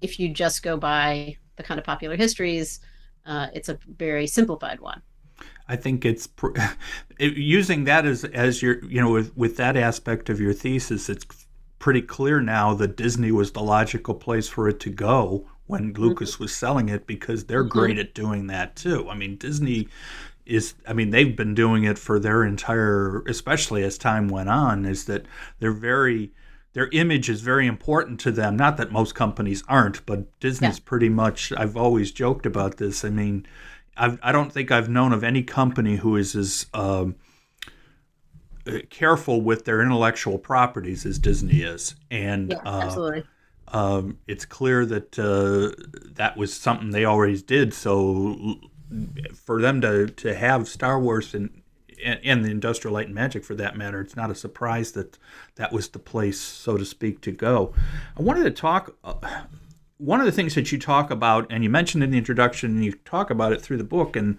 if you just go by the kind of popular histories, it's a very simplified one. I think it's it, using that as as your you know with with that aspect of your thesis. It's pretty clear now that Disney was the logical place for it to go when mm-hmm. Lucas was selling it because they're mm-hmm. great at doing that too. I mean, Disney is I mean, they've been doing it for their entire especially as time went on is that they're very their image is very important to them. Not that most companies aren't, but Disney's yeah. pretty much I've always joked about this. I mean, I've, I do not think I've known of any company who is as um, careful with their intellectual properties as Disney is, and yeah, uh, absolutely. Um, it's clear that uh, that was something they always did. So for them to, to have Star Wars and, and the Industrial Light and Magic for that matter, it's not a surprise that that was the place, so to speak, to go. I wanted to talk. One of the things that you talk about, and you mentioned in the introduction, and you talk about it through the book, and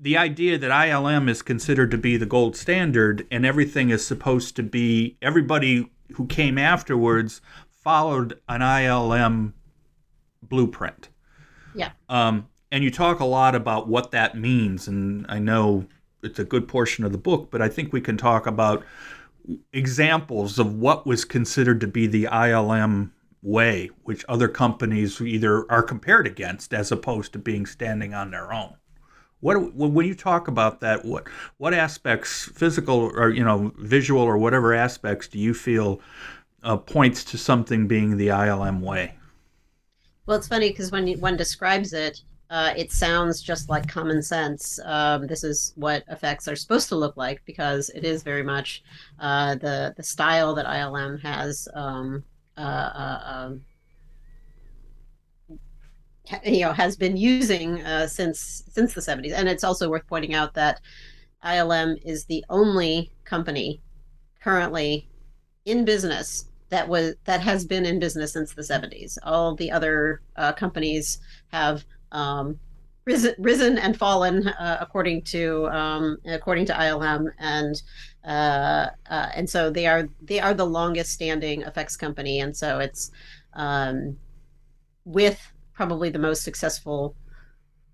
the idea that ILM is considered to be the gold standard, and everything is supposed to be everybody who came afterwards followed an ILM blueprint. Yeah. Um, and you talk a lot about what that means, and I know it's a good portion of the book, but I think we can talk about examples of what was considered to be the ILM way, which other companies either are compared against as opposed to being standing on their own. What when you talk about that, what what aspects, physical or you know visual or whatever aspects, do you feel uh, points to something being the ILM way? Well, it's funny because when one describes it, uh, it sounds just like common sense. Um, this is what effects are supposed to look like because it is very much uh, the the style that ILM has um, um, you know has been using uh, since since the 70s and it's also worth pointing out that ilm is the only company currently in business that was that has been in business since the 70s all the other uh, companies have um, risen, risen and fallen uh, according to um, according to ilm and uh, uh, and so they are they are the longest standing effects company, and so it's um, with probably the most successful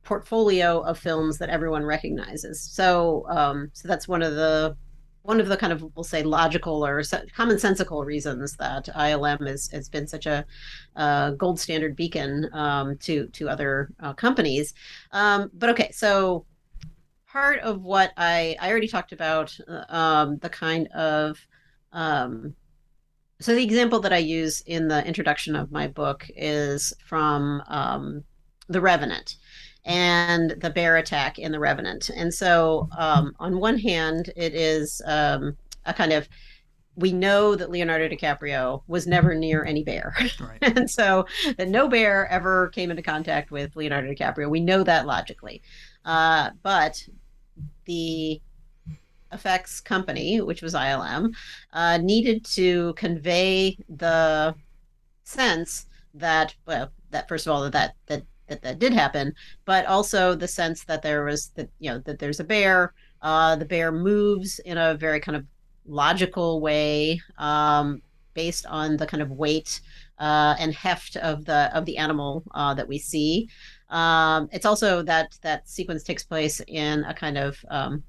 portfolio of films that everyone recognizes. So um, so that's one of the one of the kind of we'll say logical or commonsensical reasons that ILM has, has been such a uh, gold standard beacon um, to to other uh, companies. Um, but okay, so part of what I I already talked about uh, um, the kind of um, so the example that I use in the introduction of my book is from um, the Revenant and the bear attack in the Revenant. And so um, on one hand, it is um, a kind of we know that Leonardo DiCaprio was never near any bear. Right. and so that no bear ever came into contact with Leonardo DiCaprio. We know that logically. Uh, but the effects company, which was ILM, uh, needed to convey the sense that, well, that first of all, that that that that, that did happen, but also the sense that there was that you know that there's a bear. Uh, the bear moves in a very kind of logical way, um, based on the kind of weight uh, and heft of the of the animal uh, that we see. Um, it's also that that sequence takes place in a kind of um,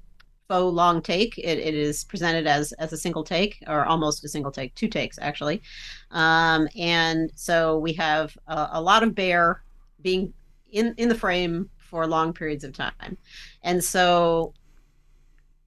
faux long take. It, it is presented as as a single take or almost a single take, two takes actually. Um, and so we have a, a, lot of bear being in in the frame for long periods of time, and so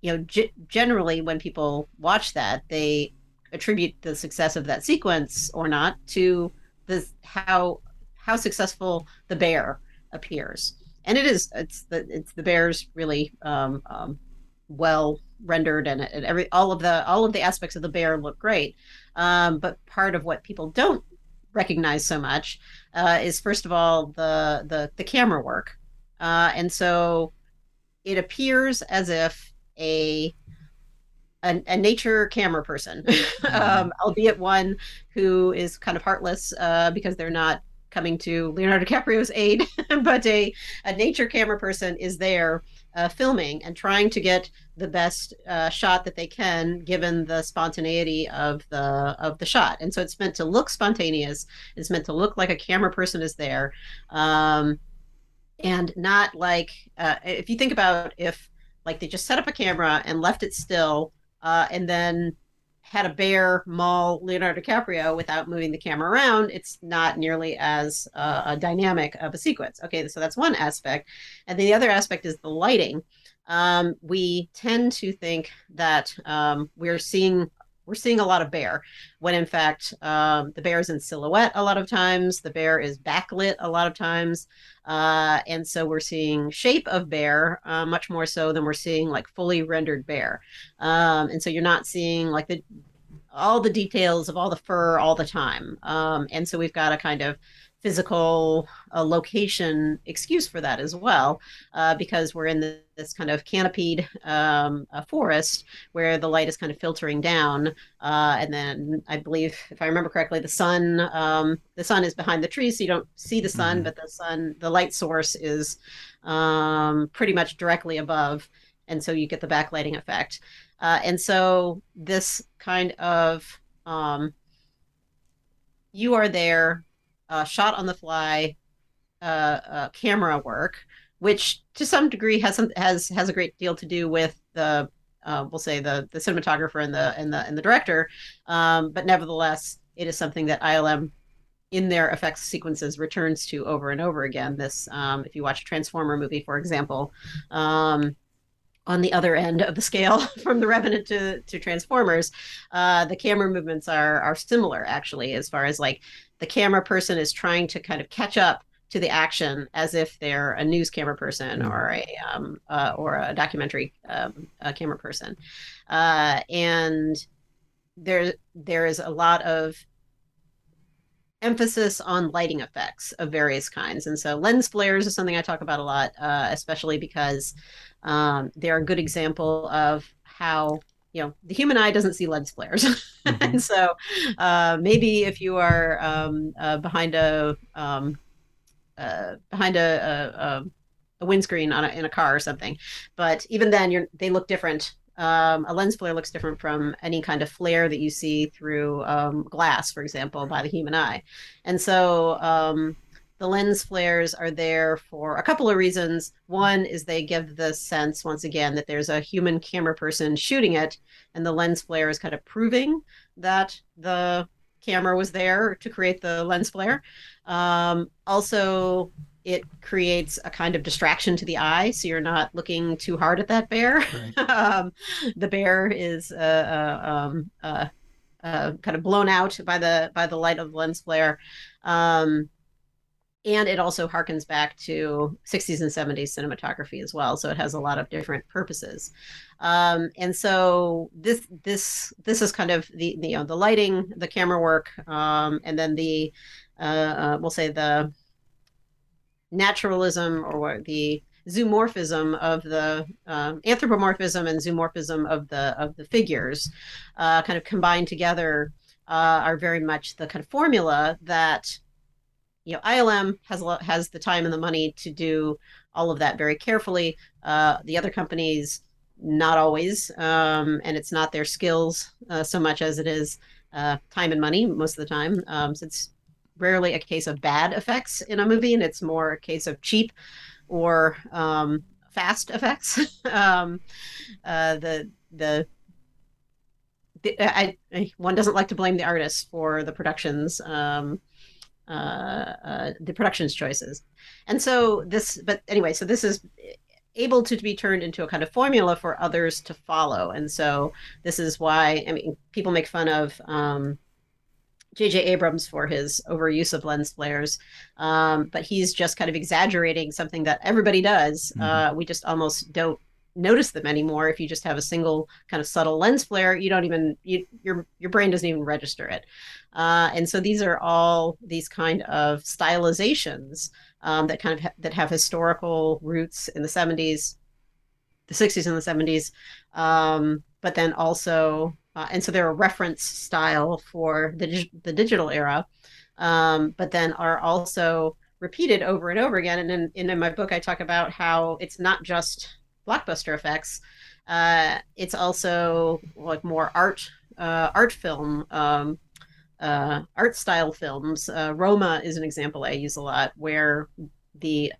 you know g- generally when people watch that they attribute the success of that sequence or not to the how how successful the bear appears, and it is it's the it's the bears really um, um, well rendered and, and, every all of the all of the aspects of the bear look great. Um, but part of what people don't recognize so much uh, is first of all the the the camera work, uh, and so it appears as if a a, a, nature camera person, mm-hmm. um, albeit one who is kind of heartless uh, because they're not coming to Leonardo DiCaprio's aid, but a, a nature camera person is there uh, filming and trying to get the best uh, shot that they can given the spontaneity of the of the shot. And so it's meant to look spontaneous. It's meant to look like a camera person is there. Um, and not like uh, if you think about if like they just set up a camera and left it still uh, and then had a bear maul Leonardo DiCaprio without moving the camera around, it's not nearly as uh, a dynamic of a sequence. Okay, so that's one aspect. And the other aspect is the lighting. Um, we tend to think that um, we're seeing we're seeing a lot of bear when in fact um, the bear is in silhouette a lot of times the bear is backlit a lot of times uh, and so we're seeing shape of bear uh, much more so than we're seeing like fully rendered bear. Um, and so you're not seeing like the all the details of all the fur all the time. Um, and so we've got a kind of physical uh, location excuse for that as well, uh, because we're in the, this kind of canopied um, forest where the light is kind of filtering down, uh, and then I believe, if I remember correctly, the sun um, the sun is behind the trees, so you don't see the sun, mm-hmm. but the sun the light source is um, pretty much directly above, and so you get the backlighting effect, uh, and so this kind of um, you are there uh, shot on the fly uh, uh, camera work, which to some degree has some, has has a great deal to do with the uh, we'll say the the cinematographer and the and the and the director, um, but nevertheless, it is something that ILM in their effects sequences returns to over and over again. This, um, if you watch a Transformer movie, for example, um, on the other end of the scale from the Revenant to, to Transformers, uh, the camera movements are are similar actually, as far as like the camera person is trying to kind of catch up to the action as if they're a news camera person mm-hmm. or a um, uh, or a documentary um, a camera person, uh, and there there is a lot of emphasis on lighting effects of various kinds, and so lens flares is something I talk about a lot, uh, especially because um, they're a good example of how you know the human eye doesn't see lens flares. Mm-hmm. and so uh, maybe if you are um, uh, behind a um, uh, behind a, a, a windscreen on a, in a car or something but even then you're they look different. Um, a lens flare looks different from any kind of flare that you see through um, glass for example by the human eye. And so um, the lens flares are there for a couple of reasons. One is they give the sense, once again, that there's a human camera person shooting it, and the lens flare is kind of proving that the camera was there to create the lens flare. Um, also, it creates a kind of distraction to the eye, so you're not looking too hard at that bear. Right. um, the bear is uh, uh, um, uh, uh, kind of blown out by the by the light of the lens flare. Um, and it also harkens back to 60s and 70s cinematography as well. So it has a lot of different purposes. Um, and so this this this is kind of the, you know the lighting the camera work um, and then the uh, uh, we'll say the naturalism or the zoomorphism of the uh, anthropomorphism and zoomorphism of the of the figures uh, kind of combined together uh, are very much the kind of formula that you know ILM has a lot, has the time and the money to do all of that very carefully. Uh, the other companies not always, um, and it's not their skills uh, so much as it is uh, time and money most of the time. Um, so it's rarely a case of bad effects in a movie, and it's more a case of cheap or um, fast effects. um, uh, the the I, I, one doesn't like to blame the artists for the productions. Um, uh, uh, the production's choices. And so this, but anyway, so this is able to be turned into a kind of formula for others to follow. And so this is why, I mean, people make fun of um, J.J. Abrams for his overuse of lens flares, um, but he's just kind of exaggerating something that everybody does. Mm-hmm. Uh, we just almost don't notice them anymore. If you just have a single kind of subtle lens flare you don't even you, your your brain doesn't even register it. Uh, and so these are all these kind of stylizations um, that kind of ha- that have historical roots in the 70s the 60s and the 70s um, but then also uh, and so they're a reference style for the, the digital era um, but then are also repeated over and over again. And in, in, in my book i talk about how it's not just blockbuster effects. Uh, it's also like more art uh, art film um, uh, art style films. Uh, Roma is an example I use a lot, where the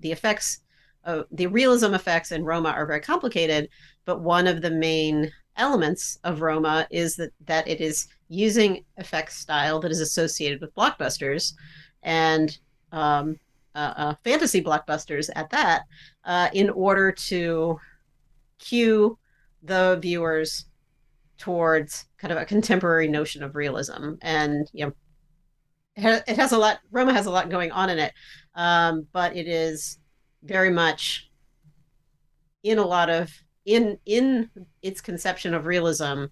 the effects, uh, the realism effects in Roma are very complicated, but one of the main elements of Roma is that that it is using effects style that is associated with blockbusters, and um, uh, uh, fantasy blockbusters at that, uh, in order to cue the viewers towards kind of a contemporary notion of realism. And you know, it has a lot. Roma has a lot going on in it, um, but it is very much in a lot of in in its conception of realism,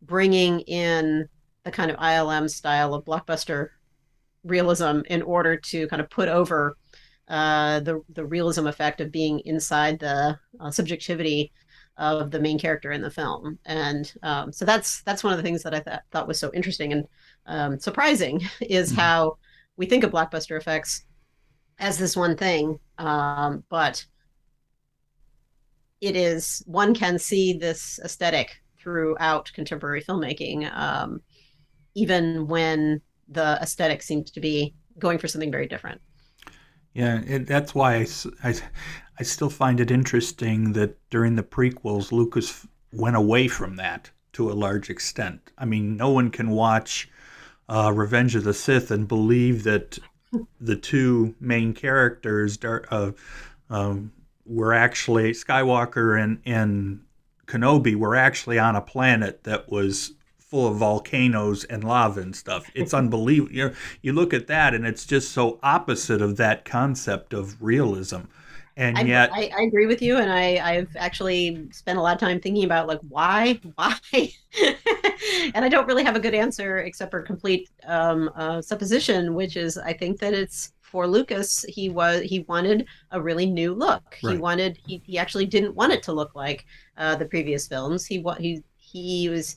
bringing in the kind of ILM style of blockbuster realism in order to kind of put over uh, the the realism effect of being inside the uh, subjectivity of the main character in the film, and um, so that's that's one of the things that I th- thought was so interesting and um, surprising is mm-hmm. how we think of blockbuster effects as this one thing, um, but it is one can see this aesthetic throughout contemporary filmmaking, um, even when the aesthetic seems to be going for something very different. Yeah, it, that's why I, I, I still find it interesting that during the prequels, Lucas went away from that to a large extent. I mean, no one can watch uh, Revenge of the Sith and believe that the two main characters uh, um, were actually Skywalker and, and Kenobi were actually on a planet that was full of volcanoes and lava and stuff. It's unbelievable. You you look at that and it's just so opposite of that concept of realism. And I, yet, I, I, agree with you, and I, I've actually spent a lot of time thinking about like why, why, and I don't really have a good answer except for complete um, uh, supposition, which is I think that it's for Lucas. He was he wanted a really new look. Right. He wanted he, he actually didn't want it to look like uh, the previous films. He what he he was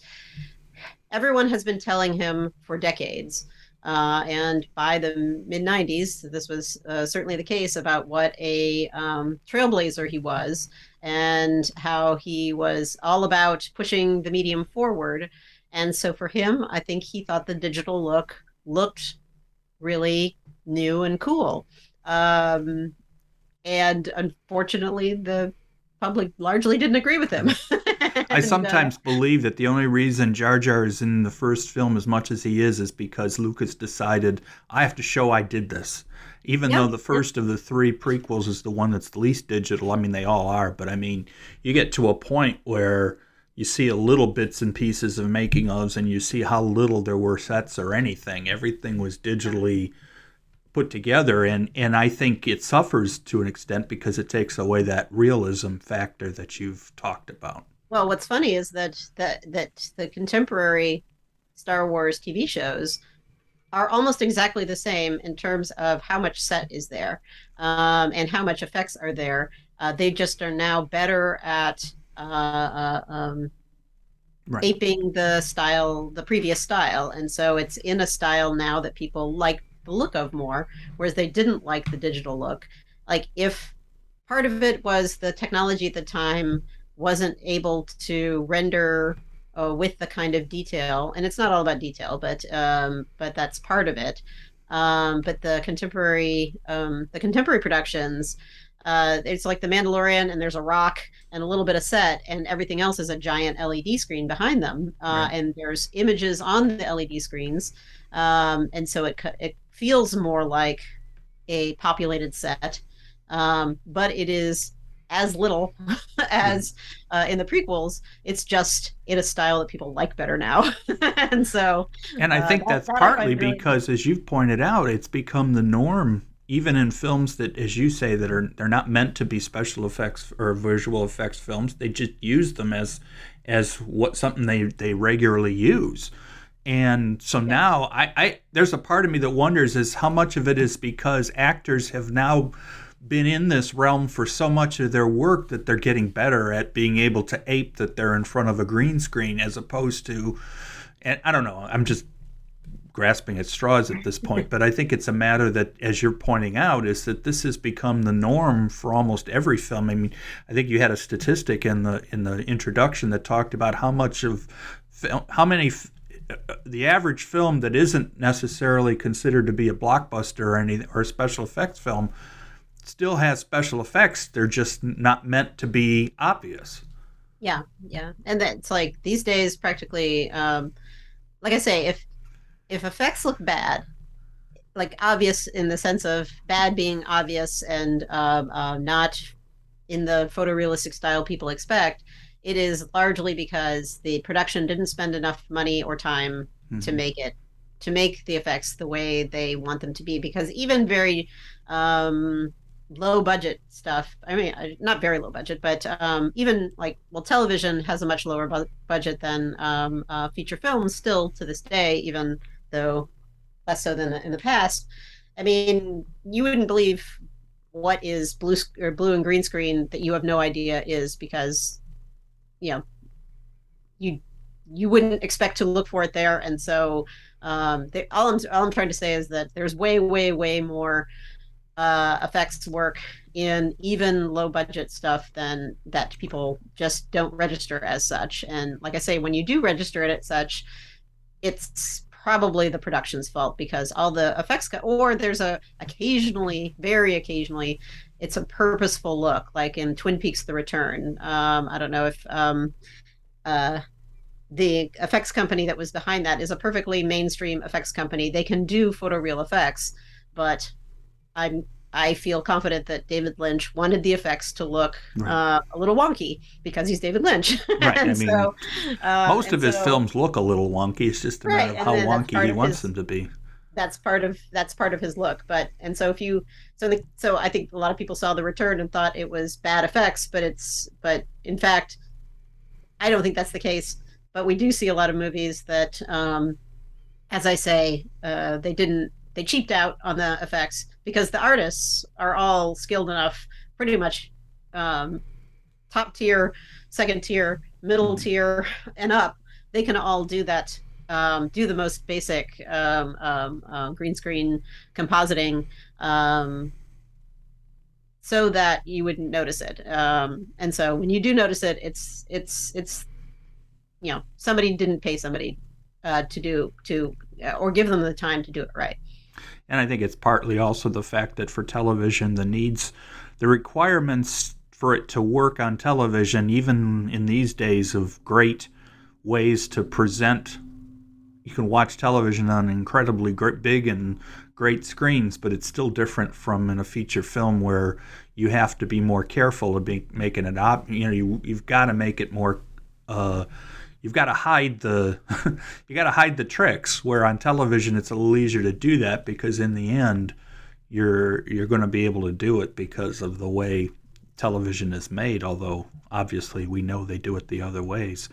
everyone has been telling him for decades. Uh, and by the mid 90s, this was uh, certainly the case about what a um, trailblazer he was and how he was all about pushing the medium forward. And so for him, I think he thought the digital look looked really new and cool. Um, and unfortunately, the public largely didn't agree with him. I uh, sometimes uh, believe that the only reason Jar Jar is in the first film as much as he is is because Lucas decided I have to show I did this. Even though the first of the three prequels is the one that's the least digital, I mean they all are, but I mean you get to a point where you see a little bits and pieces of making ofs and you see how little there were sets or anything. Everything was digitally put together and and I think it suffers to an extent because it takes away that realism factor that you've talked about. Well, what's funny is that that that the contemporary Star Wars TV shows are almost exactly the same in terms of how much set is there um, and how much effects are there. Uh, they just are now better at uh, uh, um, right. aping the style, the previous style, and so it's in a style now that people like the look of more, whereas they didn't like the digital look. Like if part of it was the technology at the time wasn't able to render uh, with the kind of detail, and it's not all about detail, but um, but that's part of it. Um, but the contemporary um, the contemporary productions, uh, it's like The Mandalorian, and there's a rock and a little bit of set, and everything else is a giant LED screen behind them, uh, right. and there's images on the LED screens, um, and so it it feels more like a populated set, um, but it is as little as uh, in the prequels. It's just in a style that people like better now, and so. And I uh, think uh, that's that partly really... because, as you've pointed out, it's become the norm. Even in films that, as you say, that are they're not meant to be special effects or visual effects films, they just use them as as what something they they regularly use. And so yeah. now I, I there's a part of me that wonders is how much of it is because actors have now been in this realm for so much of their work that they're getting better at being able to ape that they're in front of a green screen as opposed to and I don't know, I'm just grasping at straws at this point, but I think it's a matter that, as you're pointing out, is that this has become the norm for almost every film. I mean, I think you had a statistic in the in the introduction that talked about how much of how many the average film that isn't necessarily considered to be a blockbuster or any or a special effects film still has special effects. They're just not meant to be obvious. Yeah, yeah, and that's like these days, practically. Um, like I say, if if effects look bad, like obvious in the sense of bad being obvious and uh, uh, not in the photorealistic style people expect, it is largely because the production didn't spend enough money or time mm-hmm. to make it to make the effects the way they want them to be because even very um, low budget stuff. I mean not very low budget but um, even like well television has a much lower bu- budget than um, uh, feature films still to this day even though less so than in the past. I mean you wouldn't believe what is blue or blue and green screen that you have no idea is because you know you you wouldn't expect to look for it there. And so um, they, all I'm all I'm trying to say is that there's way way way more uh, effects work in even low budget stuff than that people just don't register as such and like I say when you do register it as such it's probably the production's fault because all the effects go, or there's a occasionally very occasionally it's a purposeful look, like in Twin Peaks: The Return. Um, I don't know if um, uh, the effects company that was behind that is a perfectly mainstream effects company. They can do photoreal effects, but I'm I feel confident that David Lynch wanted the effects to look right. uh, a little wonky because he's David Lynch. Right. I mean, so, uh, most of his so, films look a little wonky. It's just a matter right, of how wonky he wants his, them to be that's part of that's part of his look but and so if you so the, so i think a lot of people saw the return and thought it was bad effects but it's but in fact i don't think that's the case but we do see a lot of movies that um as i say uh they didn't they cheaped out on the effects because the artists are all skilled enough pretty much um top tier second tier middle tier and up they can all do that um, do the most basic um, um, uh, green screen compositing um, so that you wouldn't notice it. Um, and so when you do notice it, it's it's it's you know somebody didn't pay somebody uh, to do to uh, or give them the time to do it right. And I think it's partly also the fact that for television, the needs, the requirements for it to work on television, even in these days of great ways to present you can watch television on incredibly great, big and great screens, but it's still different from in a feature film where you have to be more careful of be, making it up. You know, you you've got to make it more. Uh, you've got to hide the you got to hide the tricks. Where on television, it's a little easier to do that because in the end, you're you're going to be able to do it because of the way television is made. Although obviously we know they do it the other ways.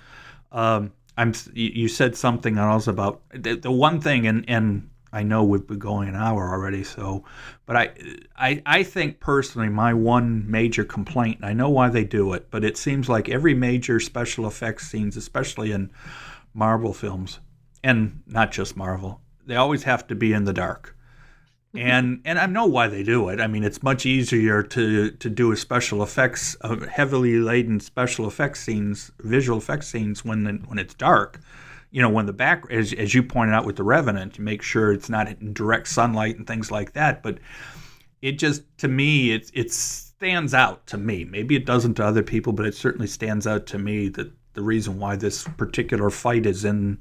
Um, I'm you said something else about the, the one thing, and and I know we've been going an hour already, so, but I, I, I think personally, my one major complaint, I know why they do it, but it seems like every major special effects scenes, especially in Marvel films, and not just Marvel, they always have to be in the dark and and I know why they do it. I mean, it's much easier to to do a special effects, uh, heavily laden special effects scenes, visual effects scenes when the, when it's dark. You know, when the back, as as you pointed out with the Revenant, you make sure it's not in direct sunlight and things like that. But it just to me, it it stands out to me. Maybe it doesn't to other people, but it certainly stands out to me that the reason why this particular fight is in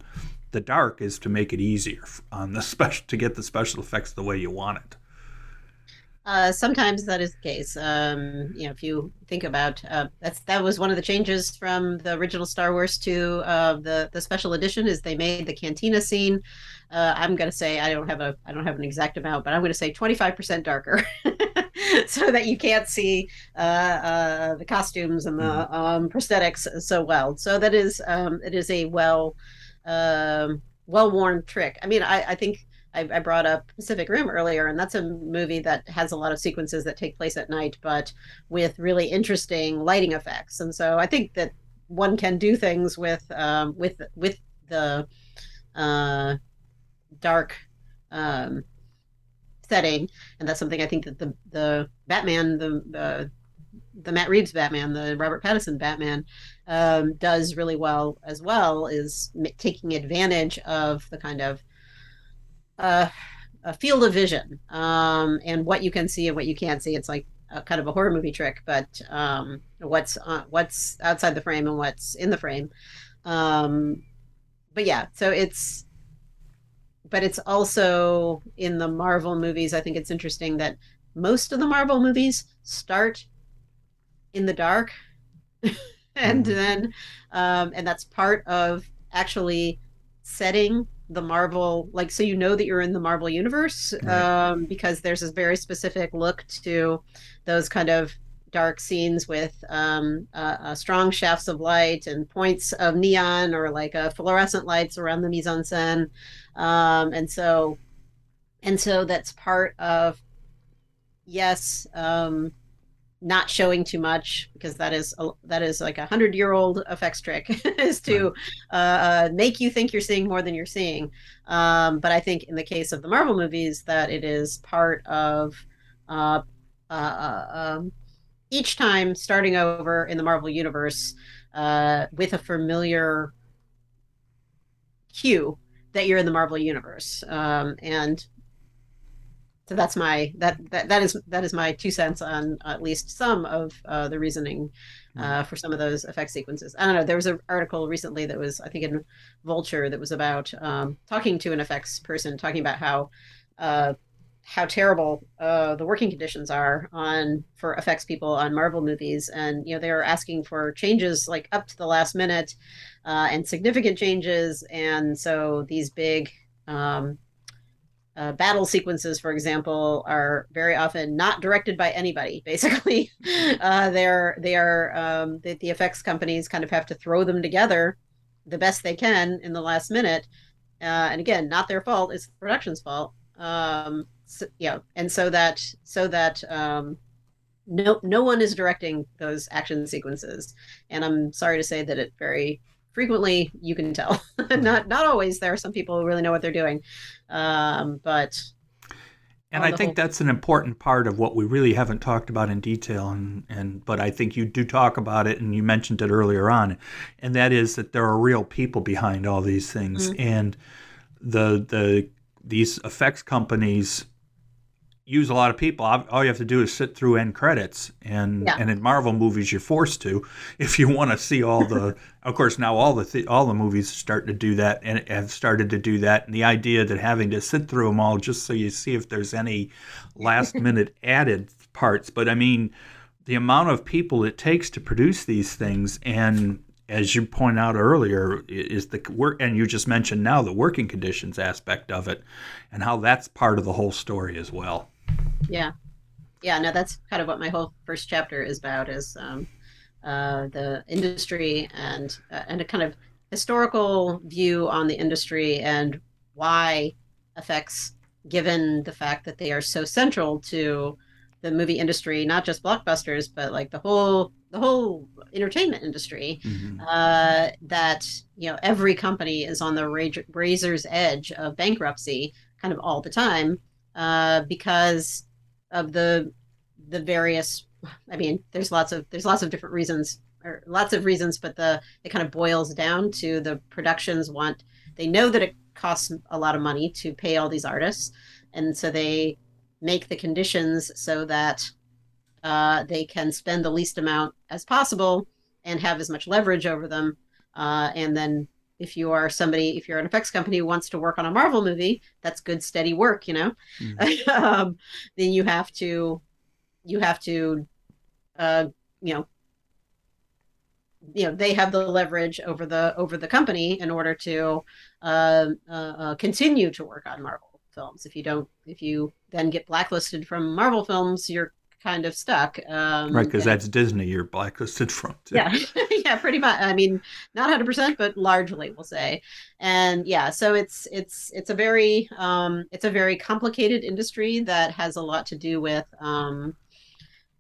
the dark is to make it easier on the special to get the special effects the way you want it. Uh, sometimes that is the case. Um, you know, if you think about uh, that's that was one of the changes from the original Star Wars to uh, the the special edition is they made the cantina scene. Uh, I'm going to say I don't have a I don't have an exact amount, but I'm going to say 25% darker, so that you can't see uh, uh, the costumes and the mm-hmm. um, prosthetics so well. So that is um, it is a well um, well-worn trick. I mean, I, I think I, I, brought up Pacific Rim earlier, and that's a movie that has a lot of sequences that take place at night, but with really interesting lighting effects. And so I think that one can do things with um, with with the uh, dark um, setting, and that's something I think that the the Batman, the the the Matt Reeves Batman, the Robert Pattinson Batman, um, does really well as well. Is m- taking advantage of the kind of a field of vision um, and what you can see and what you can't see. It's like a, kind of a horror movie trick, but um, what's uh, what's outside the frame and what's in the frame. Um, but yeah, so it's but it's also in the Marvel movies. I think it's interesting that most of the Marvel movies start in the dark, and mm-hmm. then um, and that's part of actually setting the Marvel, like, so you know that you're in the Marvel universe right. um, because there's a very specific look to those kind of dark scenes with um, uh, uh, strong shafts of light and points of neon or like uh, fluorescent lights around the mise en scène, um, and so and so that's part of yes um, not showing too much because that is a, that is like a hundred year old effects trick is to uh, uh, make you think you're seeing more than you're seeing. Um, but I think in the case of the Marvel movies, that it is part of uh, uh, uh um, each time starting over in the Marvel universe uh, with a familiar cue that you're in the Marvel universe. Um, and so that's my that that that is that is my two cents on at least some of uh, the reasoning uh, for some of those effect sequences. I don't know. There was an article recently that was I think in Vulture that was about um, talking to an effects person, talking about how uh, how terrible uh, the working conditions are on for effects people on Marvel movies, and you know they are asking for changes like up to the last minute uh, and significant changes, and so these big um, uh, battle sequences, for example, are very often not directed by anybody. Basically, uh, they're they are um, the, the, effects companies kind of have to throw them together the best they can in the last minute. Uh, and again, not their fault; it's the production's fault. Um, so, yeah, and so that so that um, no no one is directing those action sequences. And I'm sorry to say that it very frequently you can tell. Not not always. There are some people who really know what they're doing. Um, but and I think whole... that's an important part of what we really haven't talked about in detail, and, and but I think you do talk about it, and you mentioned it earlier on, and that is that there are real people behind all these things, mm-hmm. and the the these effects companies use a lot of people. All you have to do is sit through end credits, and yeah. and in Marvel movies, you're forced to if you want to see all the. of course, now all the th- all the movies start to do that and have started to do that. And the idea that having to sit through them all just so you see if there's any last minute added parts. But I mean, the amount of people it takes to produce these things and as you point out earlier, is the work, and you just mentioned now the working conditions aspect of it, and how that's part of the whole story as well. Yeah, yeah. No, that's kind of what my whole first chapter is about: is um, uh, the industry and uh, and a kind of historical view on the industry and why effects, given the fact that they are so central to the movie industry, not just blockbusters, but like the whole the whole entertainment industry. Mm-hmm. Uh, that you know every company is on the razor's edge of bankruptcy, kind of all the time, uh, because of the the various. I mean, there's lots of there's lots of different reasons or lots of reasons, but the it kind of boils down to the productions want they know that it costs a lot of money to pay all these artists, and so they make the conditions so that uh, they can spend the least amount as possible and have as much leverage over them. Uh, and then if you are somebody, if you're an effects company who wants to work on a Marvel movie, that's good, steady work, you know. Mm. um, then you have to, you have to, uh, you know, you know they have the leverage over the over the company in order to uh, uh, uh continue to work on Marvel films. If you don't, if you then get blacklisted from Marvel films, you're kind of stuck. Um, right, because that's Disney you're blacklisted from. Too. Yeah, yeah, pretty much. I mean, not hundred percent, but largely, we'll say. And yeah, so it's it's it's a very um, it's a very complicated industry that has a lot to do with. Um,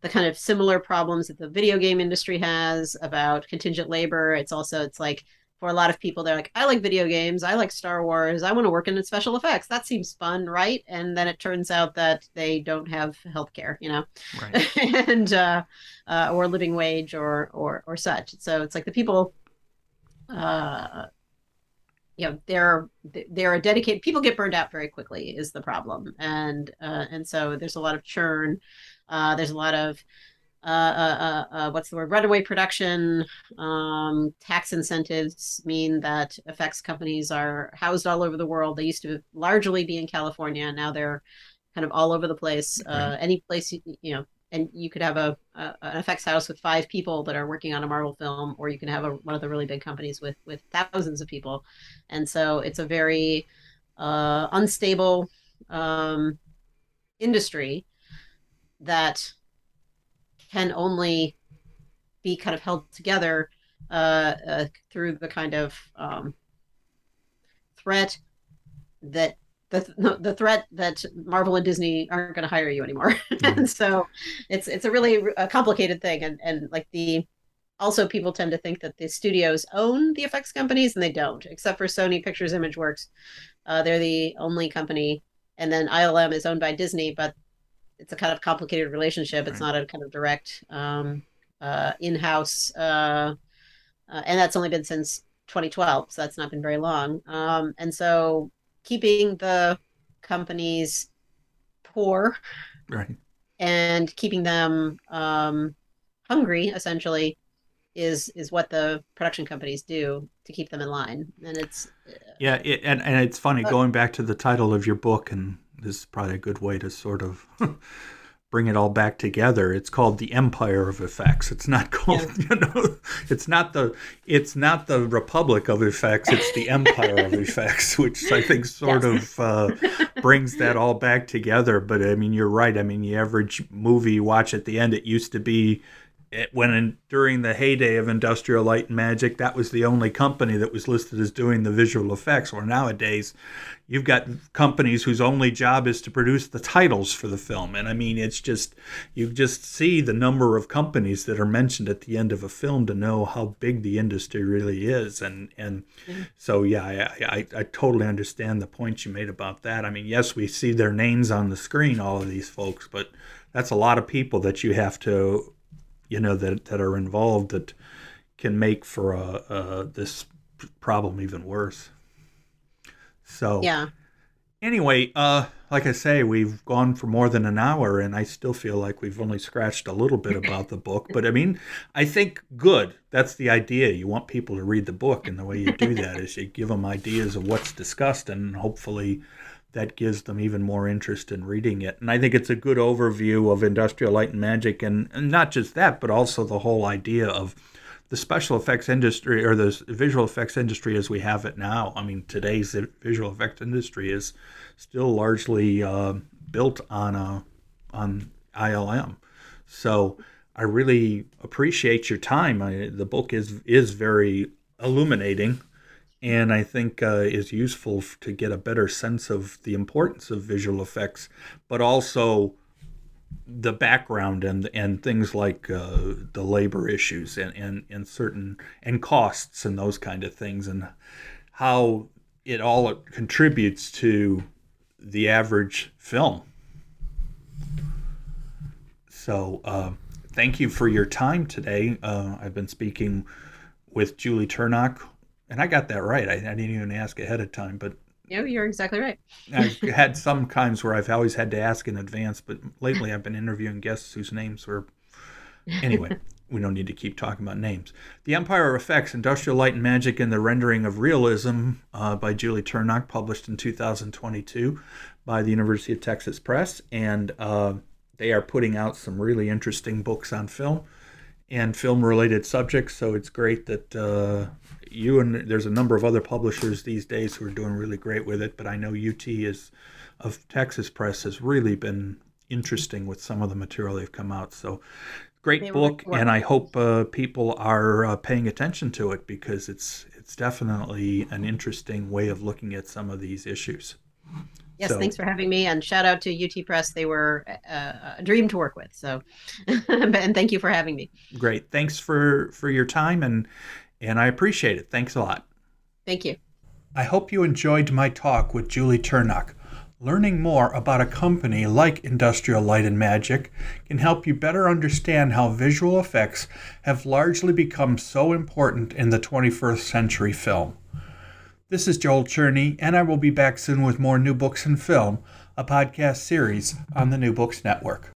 the kind of similar problems that the video game industry has about contingent labor. It's also it's like for a lot of people, they're like, I like video games, I like Star Wars, I want to work in special effects. That seems fun, right? And then it turns out that they don't have health care, you know, right. and uh, uh, or living wage or or or such. So it's like the people. Uh, you know they're they're a dedicated people get burned out very quickly is the problem and uh, and so there's a lot of churn uh, there's a lot of uh, uh, uh, uh, what's the word? Runaway production um, tax incentives mean that effects companies are housed all over the world. They used to largely be in california. Now they're kind of all over the place. Right. any place you, you know and you could have a, a, an effects house with five people that are working on a Marvel film, or you can have a, one of the really big companies with with thousands of people, and so it's a very uh, unstable um, industry that can only be kind of held together uh, uh, through the kind of um, threat that the the threat that Marvel and Disney aren't going to hire you anymore, mm-hmm. and so it's it's a really a complicated thing, and and like the also people tend to think that the studios own the effects companies, and they don't, except for Sony Pictures Imageworks. Uh, they're the only company, and then ILM is owned by Disney, but it's a kind of complicated relationship. It's right. not a kind of direct um, uh, in-house, uh, uh and that's only been since 2012, so that's not been very long. Um, and so keeping the companies poor right and keeping them um, hungry essentially is is what the production companies do to keep them in line and it's uh, yeah it, and, and it's funny going back to the title of your book and this is probably a good way to sort of bring it all back together. It's called the Empire of Effects. It's not called, yeah. you know, it's not the it's not the Republic of Effects. It's the Empire of Effects, which I think sort yes. of uh, brings that all back together. But I mean, you're right. I mean, the average movie you watch at the end, it used to be it, when in, during the heyday of industrial light and magic, that was the only company that was listed as doing the visual effects. Or nowadays, you've got companies whose only job is to produce the titles for the film, and I mean, it's just you just see the number of companies that are mentioned at the end of a film to know how big the industry really is, and and mm-hmm. so yeah, I, I I totally understand the point you made about that. I mean, yes, we see their names on the screen, all of these folks, but that's a lot of people that you have to you know that that are involved that can make for a, a this problem even worse. So yeah. Anyway, uh, like I say, we've gone for more than an hour, and I still feel like we've only scratched a little bit about the book. But I mean, I think good. That's the idea. You want people to read the book, and the way you do that is you give them ideas of what's discussed, and hopefully that gives them even more interest in reading it. And I think it's a good overview of industrial light and magic, and, and not just that, but also the whole idea of the special effects industry or the visual effects industry as we have it now. I mean, today's visual effects industry is still largely uh, built on a on ILM. So I really appreciate your time. I, the book is is very illuminating and I think uh, is useful to get a better sense of the importance of visual effects, but also the background and and things like uh, the labor issues and, and and certain and costs and those kind of things and how it all contributes to the average film. So, uh, thank you for your time today. Uh, I've been speaking with Julie Turnock, and I got that right. I, I didn't even ask ahead of time, but no, you're exactly right. I've had some times where I've always had to ask in advance, but lately I've been interviewing guests whose names were. Anyway, we don't need to keep talking about names. The Empire of Effects Industrial Light and Magic and the Rendering of Realism uh, by Julie Turnock, published in 2022 by the University of Texas Press. And uh, they are putting out some really interesting books on film and film related subjects. So it's great that uh, you and there's a number of other publishers these days who are doing really great with it. But I know UT is of Texas Press has really been interesting with some of the material they've come out. So great book, and I hope uh, people are uh, paying attention to it because it's it's definitely an interesting way of looking at some of these issues. Yes, so, thanks for having me, and shout out to UT Press. They were uh, a dream to work with. So, and thank you for having me. Great, thanks for for your time and and I appreciate it. Thanks a lot. Thank you. I hope you enjoyed my talk with Julie Turnock. Learning more about a company like Industrial Light and Magic can help you better understand how visual effects have largely become so important in the 21st century film. This is Joel Tscherne, and I will be back soon with more New Books and Film, a podcast series on the New Books Network.